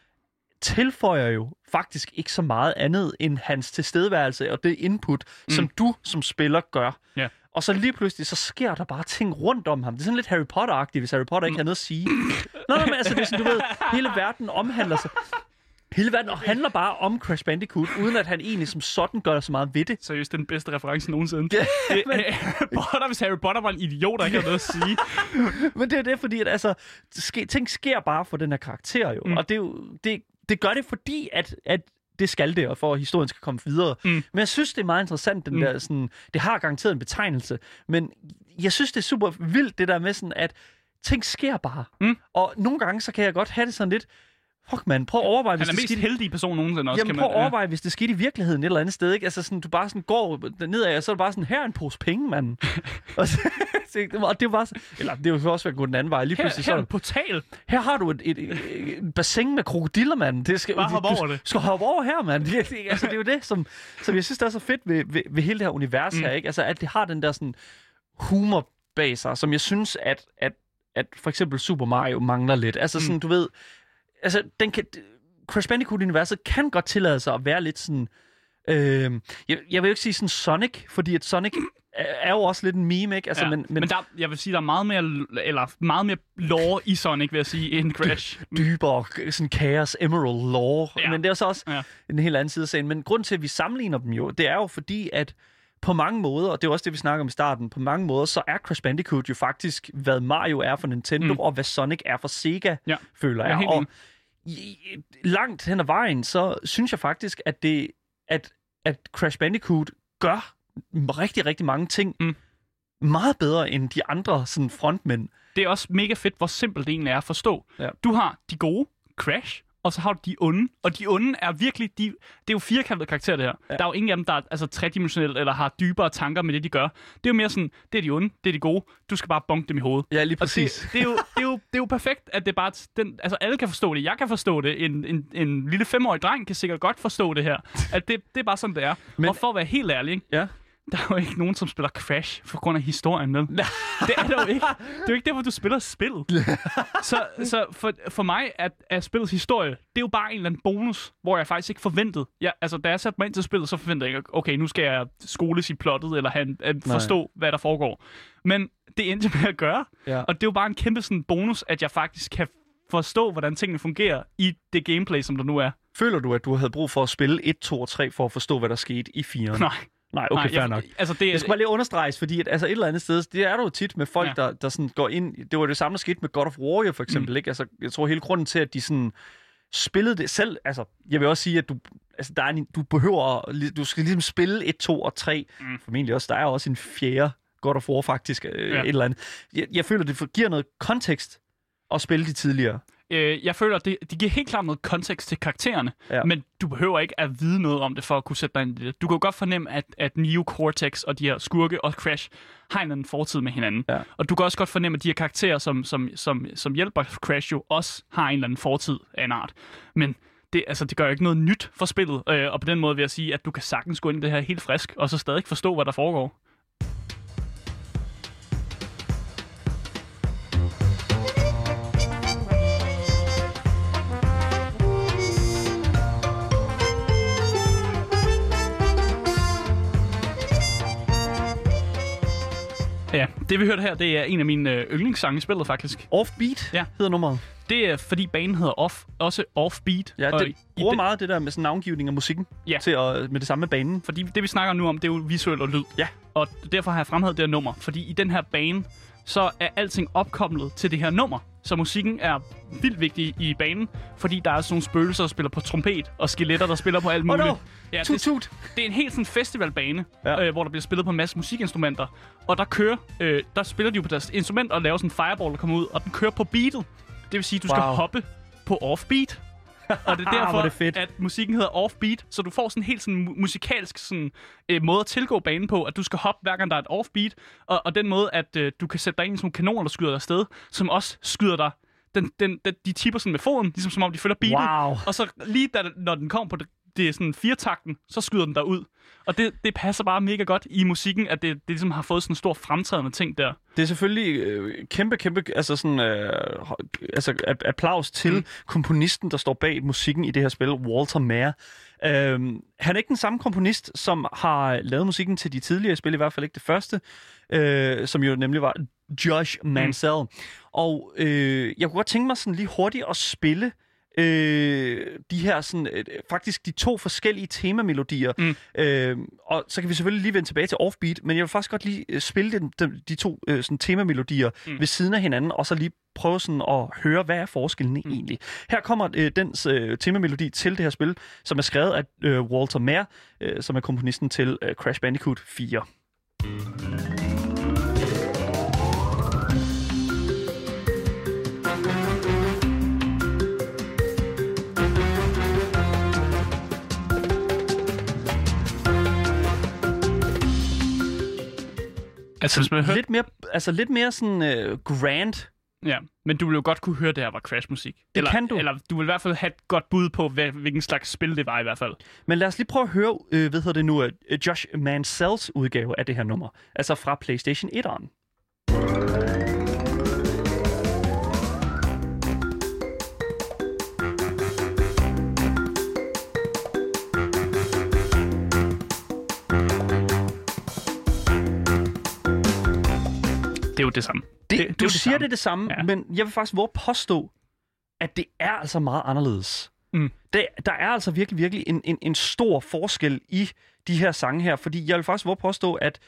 [SPEAKER 1] tilføjer jo faktisk ikke så meget andet end hans tilstedeværelse og det input, mm. som du som spiller gør.
[SPEAKER 2] Ja.
[SPEAKER 1] Og så lige pludselig, så sker der bare ting rundt om ham. Det er sådan lidt Harry Potter-agtigt, hvis Harry Potter ikke har noget at sige. Nå, nej, men altså, det er sådan, du ved, hele verden omhandler sig. Hele verden handler bare om Crash Bandicoot, uden at han egentlig som sådan gør så meget ved det.
[SPEAKER 2] Seriøst, er den bedste reference nogensinde.
[SPEAKER 1] Ja,
[SPEAKER 2] Det,
[SPEAKER 1] men-
[SPEAKER 2] Potter, hvis Harry Potter var en idiot, der ikke havde noget at sige.
[SPEAKER 1] Men det er det, fordi at, altså, ske, ting sker bare for den her karakter jo.
[SPEAKER 2] Mm.
[SPEAKER 1] Og det, er jo, det, det gør det, fordi at, at det skal det, og for at historien skal komme videre.
[SPEAKER 2] Mm.
[SPEAKER 1] Men jeg synes, det er meget interessant, den
[SPEAKER 2] mm.
[SPEAKER 1] der sådan, det har garanteret en betegnelse, men jeg synes, det er super vildt, det der med sådan, at ting sker bare.
[SPEAKER 2] Mm.
[SPEAKER 1] Og nogle gange, så kan jeg godt have det sådan lidt, fuck man, prøv at overveje,
[SPEAKER 2] Han
[SPEAKER 1] hvis
[SPEAKER 2] er
[SPEAKER 1] det
[SPEAKER 2] mest
[SPEAKER 1] skete...
[SPEAKER 2] heldige person nogensinde også,
[SPEAKER 1] Jamen
[SPEAKER 2] kan
[SPEAKER 1] prøv
[SPEAKER 2] man...
[SPEAKER 1] at overveje, hvis det skete i virkeligheden et eller andet sted, ikke? Altså sådan, du bare sådan går nedad, og så er det bare sådan, her er en pose penge, mand. og, så, og det var så, eller det vil også være gå den anden vej. Lige
[SPEAKER 2] Her,
[SPEAKER 1] pludselig
[SPEAKER 2] her
[SPEAKER 1] så
[SPEAKER 2] er
[SPEAKER 1] er
[SPEAKER 2] en portal.
[SPEAKER 1] her har du et, et, et, et bassin med krokodiller, mand. Det skal,
[SPEAKER 2] Bare
[SPEAKER 1] du-
[SPEAKER 2] hop
[SPEAKER 1] du,
[SPEAKER 2] over det.
[SPEAKER 1] skal hoppe over her, mand. Det, det, altså, det er jo det, som, som jeg synes, der er så fedt ved, ved, ved hele det her univers
[SPEAKER 2] Mm.
[SPEAKER 1] mm. her. Ikke? Altså, at det har den der sådan humor bag sig, som jeg synes, at, at, at for eksempel Super Mario mangler lidt. Altså sådan,
[SPEAKER 2] Mm.
[SPEAKER 1] du ved... Altså, den kan, Crash Bandicoot-universet kan godt tillade sig at være lidt sådan Øh, jeg, jeg vil jo ikke sige sådan Sonic, fordi at Sonic er, jo også lidt en meme, ikke? Altså,
[SPEAKER 2] ja.
[SPEAKER 1] men,
[SPEAKER 2] men,
[SPEAKER 1] men,
[SPEAKER 2] der, jeg vil sige, der er meget mere, eller meget mere lore i Sonic, vil jeg sige, end Crash.
[SPEAKER 1] dybere sådan Chaos Emerald lore.
[SPEAKER 2] Ja.
[SPEAKER 1] Men det er så også
[SPEAKER 2] Ja.
[SPEAKER 1] en helt anden side af sagen. Men grunden til, at vi sammenligner dem jo, det er jo fordi, at på mange måder, og det er også det, vi snakker om i starten, på mange måder, så er Crash Bandicoot jo faktisk, hvad Mario er for Nintendo,
[SPEAKER 2] Mm.
[SPEAKER 1] og hvad Sonic er for Sega,
[SPEAKER 2] Ja.
[SPEAKER 1] føler
[SPEAKER 2] Jeg helt
[SPEAKER 1] og i, langt hen ad vejen, så synes jeg faktisk, at det at, at Crash Bandicoot gør rigtig, rigtig mange ting
[SPEAKER 2] Mm.
[SPEAKER 1] meget bedre end de andre sådan frontmænd.
[SPEAKER 2] Det er også mega fedt, hvor simpelt det egentlig er at forstå.
[SPEAKER 1] Ja.
[SPEAKER 2] Du har de gode, Crash, og så har du de onde. Og de onde er virkelig, de, det er jo firkantede karakterer det her. Ja. Der er jo ingen af dem, der er altså, tredimensionelle eller har dybere tanker med det, de gør. Det er jo mere sådan, det er de onde, det er de gode. Du skal bare bonke dem i hovedet.
[SPEAKER 1] Ja, lige
[SPEAKER 2] Og
[SPEAKER 1] præcis.
[SPEAKER 2] det, det, er jo, det, er jo, det er jo perfekt, at det bare... Den, altså, alle kan forstå det. Jeg kan forstå det. En, en, en lille femårig dreng kan sikkert godt forstå det her. At det, det er bare sådan, det er. Men- og for at være helt ærlig, ikke?
[SPEAKER 1] Ja.
[SPEAKER 2] Der er jo ikke nogen, som spiller Crash for grund af historien med. det er der jo ikke. Det er jo ikke derfor, du spiller spillet. så så for, for mig er, er spillets historie, det er jo bare en eller anden bonus, hvor jeg faktisk ikke forventede. Jeg, altså, da jeg satte mig ind til spillet, så forventede jeg ikke, okay, nu skal jeg skoles i plottet, eller en, en, forstå, hvad der foregår. Men det endte med at gøre.
[SPEAKER 1] Ja.
[SPEAKER 2] Og det er jo bare en kæmpe sådan, bonus, at jeg faktisk kan forstå, hvordan tingene fungerer i det gameplay, som der nu er.
[SPEAKER 1] Føler du, at du havde brug for at spille 1, 2 og 3 for at forstå, hvad der skete i 4'eren?
[SPEAKER 2] Nej,
[SPEAKER 1] Nej, okay,
[SPEAKER 2] nej,
[SPEAKER 1] fair
[SPEAKER 2] jeg,
[SPEAKER 1] nok.
[SPEAKER 2] Altså, det
[SPEAKER 1] Det skal bare lige understreges, fordi at, altså et eller andet sted, det er der jo tit med folk,
[SPEAKER 2] Ja.
[SPEAKER 1] der, der sådan går ind... Det var det samme, der skete med God of War jo, for eksempel. Mm. Ikke? Altså, jeg tror hele grunden til, at de sådan spillede det selv... Altså, jeg vil også sige, at du, altså, der er en, du behøver... Du skal ligesom spille 1, 2 og 3.
[SPEAKER 2] Mm.
[SPEAKER 1] Formentlig også. Der er også en fjerde God of War, faktisk. Øh,
[SPEAKER 2] ja.
[SPEAKER 1] Et eller andet. Jeg, jeg føler, det giver noget kontekst at spille de tidligere.
[SPEAKER 2] Øh, jeg føler, at det, det giver helt klart noget kontekst til karaktererne,
[SPEAKER 1] Ja.
[SPEAKER 2] men du behøver ikke at vide noget om det for at kunne sætte dig ind i det. Du kan jo godt fornemme, at, at Neo Cortex og de her skurke og Crash har en eller anden fortid med hinanden.
[SPEAKER 1] Ja.
[SPEAKER 2] Og du kan også godt fornemme, at de her karakterer, som, som, som, som hjælper Crash jo også har en eller anden fortid af en art. Men det, altså, det gør jo ikke noget nyt for spillet, øh, og på den måde vil jeg sige, at du kan sagtens gå ind i det her helt frisk, og så stadig forstå, hvad der foregår. Ja, det vi hørte her, det er en af mine øh, yndlingssange i spillet, faktisk.
[SPEAKER 1] Offbeat
[SPEAKER 2] Ja.
[SPEAKER 1] hedder nummeret.
[SPEAKER 2] Det er, fordi banen hedder off, også offbeat.
[SPEAKER 1] Ja, det bruger meget det der med sådan navngivning af musikken
[SPEAKER 2] Ja.
[SPEAKER 1] til at, med det samme med banen.
[SPEAKER 2] Fordi det, vi snakker nu om, det er jo visuel og lyd.
[SPEAKER 1] Ja.
[SPEAKER 2] Og derfor har jeg fremhævet det her nummer. Fordi i den her bane, så er alting opkoblet til det her nummer. Så musikken er vildt vigtig i banen, fordi der er sådan nogle spøgelser, der spiller på trompet, og skeletter, der spiller på alt
[SPEAKER 1] Oh
[SPEAKER 2] muligt.
[SPEAKER 1] no!
[SPEAKER 2] Ja,
[SPEAKER 1] Tut
[SPEAKER 2] det,
[SPEAKER 1] tut!
[SPEAKER 2] det er en helt sådan festivalbane, ja. Øh, hvor der bliver spillet på en masse musikinstrumenter. Og der kører, øh, der spiller de jo på deres instrument og laver sådan en fireball, der kommer ud, og den kører på beatet. Det vil sige, at du skal
[SPEAKER 1] Wow.
[SPEAKER 2] hoppe på offbeat. Og det er
[SPEAKER 1] Hvor
[SPEAKER 2] derfor,
[SPEAKER 1] er det fedt.
[SPEAKER 2] at musikken hedder offbeat, så du får sådan en helt sådan mu- musikalsk sådan, øh, måde at tilgå banen på, at du skal hoppe hver gang der er et offbeat, og, og den måde, at øh, du kan sætte dig ind i sådan nogle kanoner, der skyder dig afsted, som også skyder dig. Den, den, den, de tipper sådan med foden, ligesom som om de følger beatet.
[SPEAKER 1] Wow.
[SPEAKER 2] Og så lige da, når den kommer på det, det er sådan firetakten, så skyder den der ud. Og det, det passer bare mega godt i musikken, at det, det ligesom har fået sådan en stor fremtrædende ting der.
[SPEAKER 1] Det er selvfølgelig øh, kæmpe, kæmpe altså sådan, øh, altså, applaus til
[SPEAKER 2] Mm.
[SPEAKER 1] mm. komponisten, der står bag musikken i det her spil, Walter Mayer. Øhm, han er ikke den samme komponist, som har lavet musikken til de tidligere spil, i hvert fald ikke det første, øh, som jo nemlig var Josh Mansell. Mm. Og øh, jeg kunne godt tænke mig sådan lige hurtigt at spille øh, de her sådan, øh, faktisk de to forskellige temamelodier.
[SPEAKER 2] Mm.
[SPEAKER 1] Øh, og så kan vi selvfølgelig lige vende tilbage til Offbeat, men jeg vil faktisk godt lige øh, spille den, de, de to øh, sådan, temamelodier
[SPEAKER 2] Mm.
[SPEAKER 1] mm. ved siden af hinanden, og så lige prøve sådan at høre, hvad er forskellen mm. egentlig. Her kommer øh, dens øh, temamelodi til det her spil, som er skrevet af øh, Walter Mayer, øh, som er komponisten til øh, Crash Bandicoot 4.
[SPEAKER 2] Altså, hvis man hører,
[SPEAKER 1] Lidt mere, altså lidt mere sådan øh, grand.
[SPEAKER 2] ja, men du vil jo godt kunne høre, det her var Crash-musik. Det eller,
[SPEAKER 1] kan du.
[SPEAKER 2] Eller du vil i hvert fald have et godt bud på, hvad, hvilken slags spil det var i hvert fald.
[SPEAKER 1] Men lad os lige prøve at høre, øh, hvad hedder det nu, øh, Josh Mansells udgave af det her nummer. Altså fra PlayStation 1'eren.
[SPEAKER 2] Er jo det samme.
[SPEAKER 1] Det,
[SPEAKER 2] Det-
[SPEAKER 1] du
[SPEAKER 2] det
[SPEAKER 1] siger det det samme,
[SPEAKER 2] Ja.
[SPEAKER 1] men jeg vil faktisk våge at påstå, at det er altså meget anderledes.
[SPEAKER 2] Mm.
[SPEAKER 1] Det, der er altså virkelig, virkelig en, en, en stor forskel i de her sange her, fordi jeg vil faktisk våge at påstå, at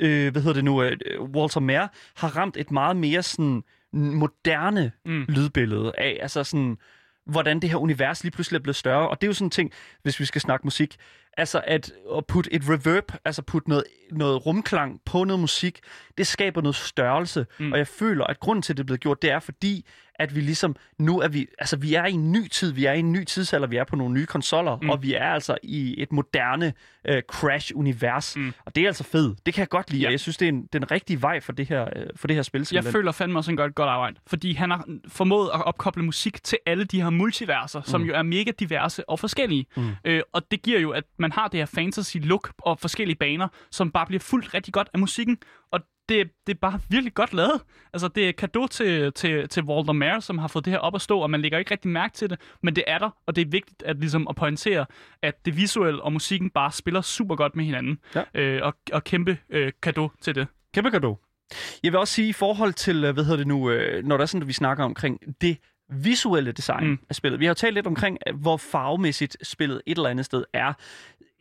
[SPEAKER 1] øh, hvad hedder det nu, øh, Walter Mer har ramt et meget mere sådan moderne
[SPEAKER 2] mm.
[SPEAKER 1] lydbillede af, altså sådan, hvordan det her univers lige pludselig er blevet større. Og det er jo sådan en ting, hvis vi skal snakke musik, altså at, at putte et reverb, altså putte noget, noget rumklang på noget musik, det skaber noget størrelse.
[SPEAKER 2] Mm.
[SPEAKER 1] Og jeg føler, at grunden til, at det er blevet gjort, det er fordi, at vi ligesom, nu er vi, altså vi er i en ny tid, vi er i en ny tidsalder, vi er på nogle nye konsoller,
[SPEAKER 2] Mm.
[SPEAKER 1] og vi er altså i et moderne øh, Crash-univers.
[SPEAKER 2] Mm.
[SPEAKER 1] Og det er altså fedt. Det kan jeg godt lide,
[SPEAKER 2] Ja.
[SPEAKER 1] og jeg synes, det er en, den rigtige vej for det her, øh, for det her spil.
[SPEAKER 2] Jeg
[SPEAKER 1] simpelthen.
[SPEAKER 2] føler fandme også, han gør et godt arbejde. Fordi han har formået at opkoble musik til alle de her multiverser, som
[SPEAKER 1] Mm.
[SPEAKER 2] jo er mega diverse og forskellige.
[SPEAKER 1] Mm.
[SPEAKER 2] Øh, og det giver jo, at man har det her fantasy-look og forskellige baner, som bare bliver fuldt rigtig godt af musikken. Og det, det er bare virkelig godt lavet. Altså, det er kado til, til, til Walter Mare, som har fået det her op at stå, og man lægger ikke rigtig mærke til det, men det er der, og det er vigtigt at, ligesom, at pointere, at det visuelle og musikken bare spiller super godt med hinanden.
[SPEAKER 1] Ja.
[SPEAKER 2] Øh, og, og kæmpe øh, kado til det.
[SPEAKER 1] Kæmpe gave. Jeg vil også sige, i forhold til, øh, hvad hedder det nu, øh, når der er sådan, at vi snakker omkring det visuelle design
[SPEAKER 2] Mm.
[SPEAKER 1] mm. af spillet. Vi har jo talt lidt omkring, øh, hvor farvemæssigt spillet et eller andet sted er.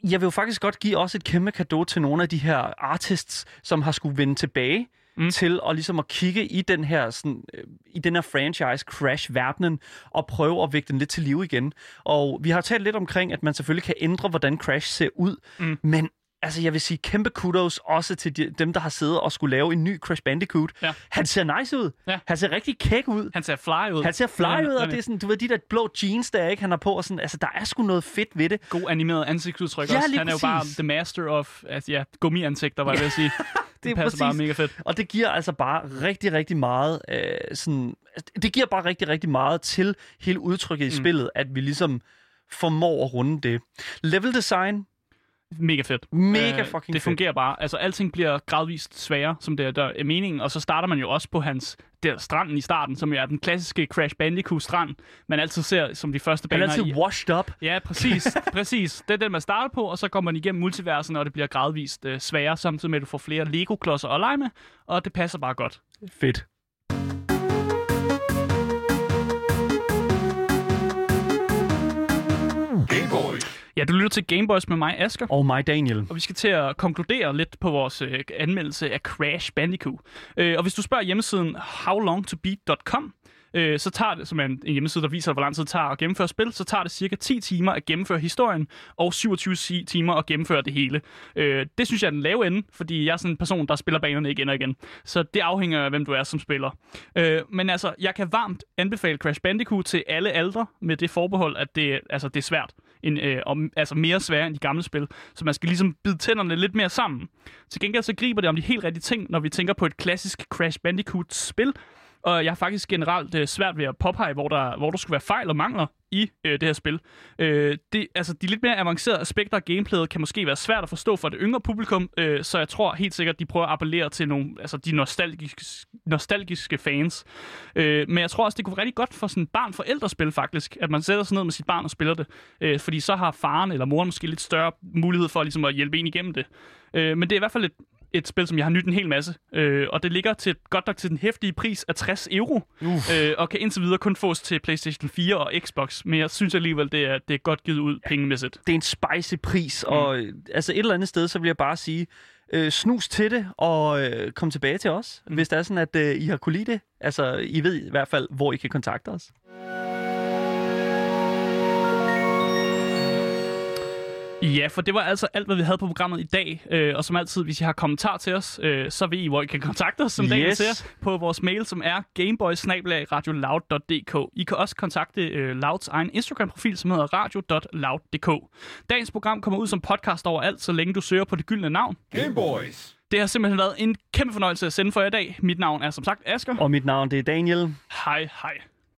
[SPEAKER 1] Jeg vil jo faktisk godt give også et kæmpe kado til nogle af de her artists, som har skulle vende tilbage
[SPEAKER 2] Mm.
[SPEAKER 1] mm. til at ligesom at kigge i den her sådan, øh, i den her franchise crash verdenen og prøve at vække den lidt til live igen. Og vi har talt lidt omkring at man selvfølgelig kan ændre hvordan Crash ser ud,
[SPEAKER 2] Mm.
[SPEAKER 1] men altså jeg vil sige kæmpe kudos også til de, dem der har siddet og skulle lave en ny Crash Bandicoot.
[SPEAKER 2] Ja.
[SPEAKER 1] Han ser nice ud.
[SPEAKER 2] Ja.
[SPEAKER 1] Han ser rigtig kæk ud.
[SPEAKER 2] Han ser fly ud.
[SPEAKER 1] Han ser fly
[SPEAKER 2] Ja,
[SPEAKER 1] ud, og det er sådan, du ved, de der blå jeans, der ikke han har på, og sådan, altså, der er sgu noget fedt ved det.
[SPEAKER 2] god animeret ansigtsudtryk
[SPEAKER 1] Ja,
[SPEAKER 2] også. Han er jo bare the master of altså, ja, gummiansigter, var jeg ved at sige. det,
[SPEAKER 1] Det er
[SPEAKER 2] passer bare
[SPEAKER 1] præcis.
[SPEAKER 2] mega fedt.
[SPEAKER 1] Og det giver altså bare rigtig, rigtig meget, øh, sådan, det giver bare rigtig, rigtig meget til hele udtrykket i
[SPEAKER 2] Mm.
[SPEAKER 1] spillet, at vi ligesom formår at runde det. Level design,
[SPEAKER 2] Mega fedt.
[SPEAKER 1] mega
[SPEAKER 2] Øh,
[SPEAKER 1] fucking
[SPEAKER 2] Det
[SPEAKER 1] fedt.
[SPEAKER 2] fungerer bare. Altså, alting bliver gradvist sværere, som det er, der er meningen. Og så starter man jo også på hans der stranden i starten, som jo er den klassiske Crash Bandicoot-strand, man altid ser som de første
[SPEAKER 1] Han er
[SPEAKER 2] baner
[SPEAKER 1] altid
[SPEAKER 2] i.
[SPEAKER 1] washed up.
[SPEAKER 2] Ja, præcis. præcis. Det er den, man starter på, og så går man igennem multiversen, og det bliver gradvist øh, sværere, samtidig med, at du får flere Lego-klodser at lege med, og det passer bare godt.
[SPEAKER 1] Fedt.
[SPEAKER 3] Game Boys.
[SPEAKER 2] Ja, du lytter til Gameboys med mig, Asker.
[SPEAKER 1] Og mig, Daniel.
[SPEAKER 2] Og vi skal til at konkludere lidt på vores øh, anmeldelse af Crash Bandicoot. Øh, og hvis du spørger hjemmesiden howlongtobeat.com, øh, så tager det, som er en, en hjemmeside, der viser, hvor lang tid det tager at gennemføre spil, så tager det cirka 10 timer at gennemføre historien, og 27 timer at gennemføre det hele. Øh, det synes jeg er den lave ende, fordi jeg er sådan en person, der spiller banerne igen og igen. Så det afhænger af, hvem du er som spiller. Øh, men altså, jeg kan varmt anbefale Crash Bandicoot til alle aldre, med det forbehold, at det, altså, det er svært. En, øh, om, altså mere svært end de gamle spil. Så man skal ligesom bide tænderne lidt mere sammen. Til gengæld så griber det om de helt rigtige ting, når vi tænker på et klassisk Crash Bandicoot-spil. Og jeg har faktisk generelt øh, svært ved at påpege, hvor der, hvor der skulle være fejl og mangler i øh, det her spil. Øh, det, altså, de lidt mere avancerede aspekter af gameplayet kan måske være svært at forstå for det yngre publikum, øh, så jeg tror helt sikkert, de prøver at appellere til nogle, altså, de nostalgiske, nostalgiske fans. Øh, men jeg tror også, det kunne være rigtig godt for sådan et barn-forældrespil faktisk, at man sætter sig ned med sit barn og spiller det. Øh, fordi så har faren eller moren måske lidt større mulighed for ligesom, at hjælpe en igennem det. Øh, men det er i hvert fald et, et spil, som jeg har nydt en hel masse. Øh, og det ligger til, godt nok til den hæftige pris af 60 euro. Øh, og kan indtil videre kun fås til PlayStation 4 og Xbox. Men jeg synes alligevel, det er, det er godt givet ud pengemæssigt.
[SPEAKER 1] Det er en spicy pris, mm. og øh, altså et eller andet sted, så vil jeg bare sige, øh, snus til det, og øh, kom tilbage til os, mm. hvis det er sådan, at øh, I har kunne lide det. Altså, I ved i hvert fald, hvor I kan kontakte os.
[SPEAKER 2] Ja, for det var altså alt, hvad vi havde på programmet i dag. Øh, og som altid, hvis I har kommentar til os, øh, så ved I, hvor I kan kontakte os, som yes.
[SPEAKER 1] Yes.
[SPEAKER 2] siger, på vores mail, som er gameboys I kan også kontakte øh, Louds egen Instagram-profil, som hedder radio.loud.dk. Dagens program kommer ud som podcast overalt, så længe du søger på det gyldne navn.
[SPEAKER 3] Game Boys.
[SPEAKER 2] Det har simpelthen været en kæmpe fornøjelse at sende for jer i dag. Mit navn er som sagt Asker.
[SPEAKER 1] Og mit navn, det er Daniel.
[SPEAKER 2] Hej hej.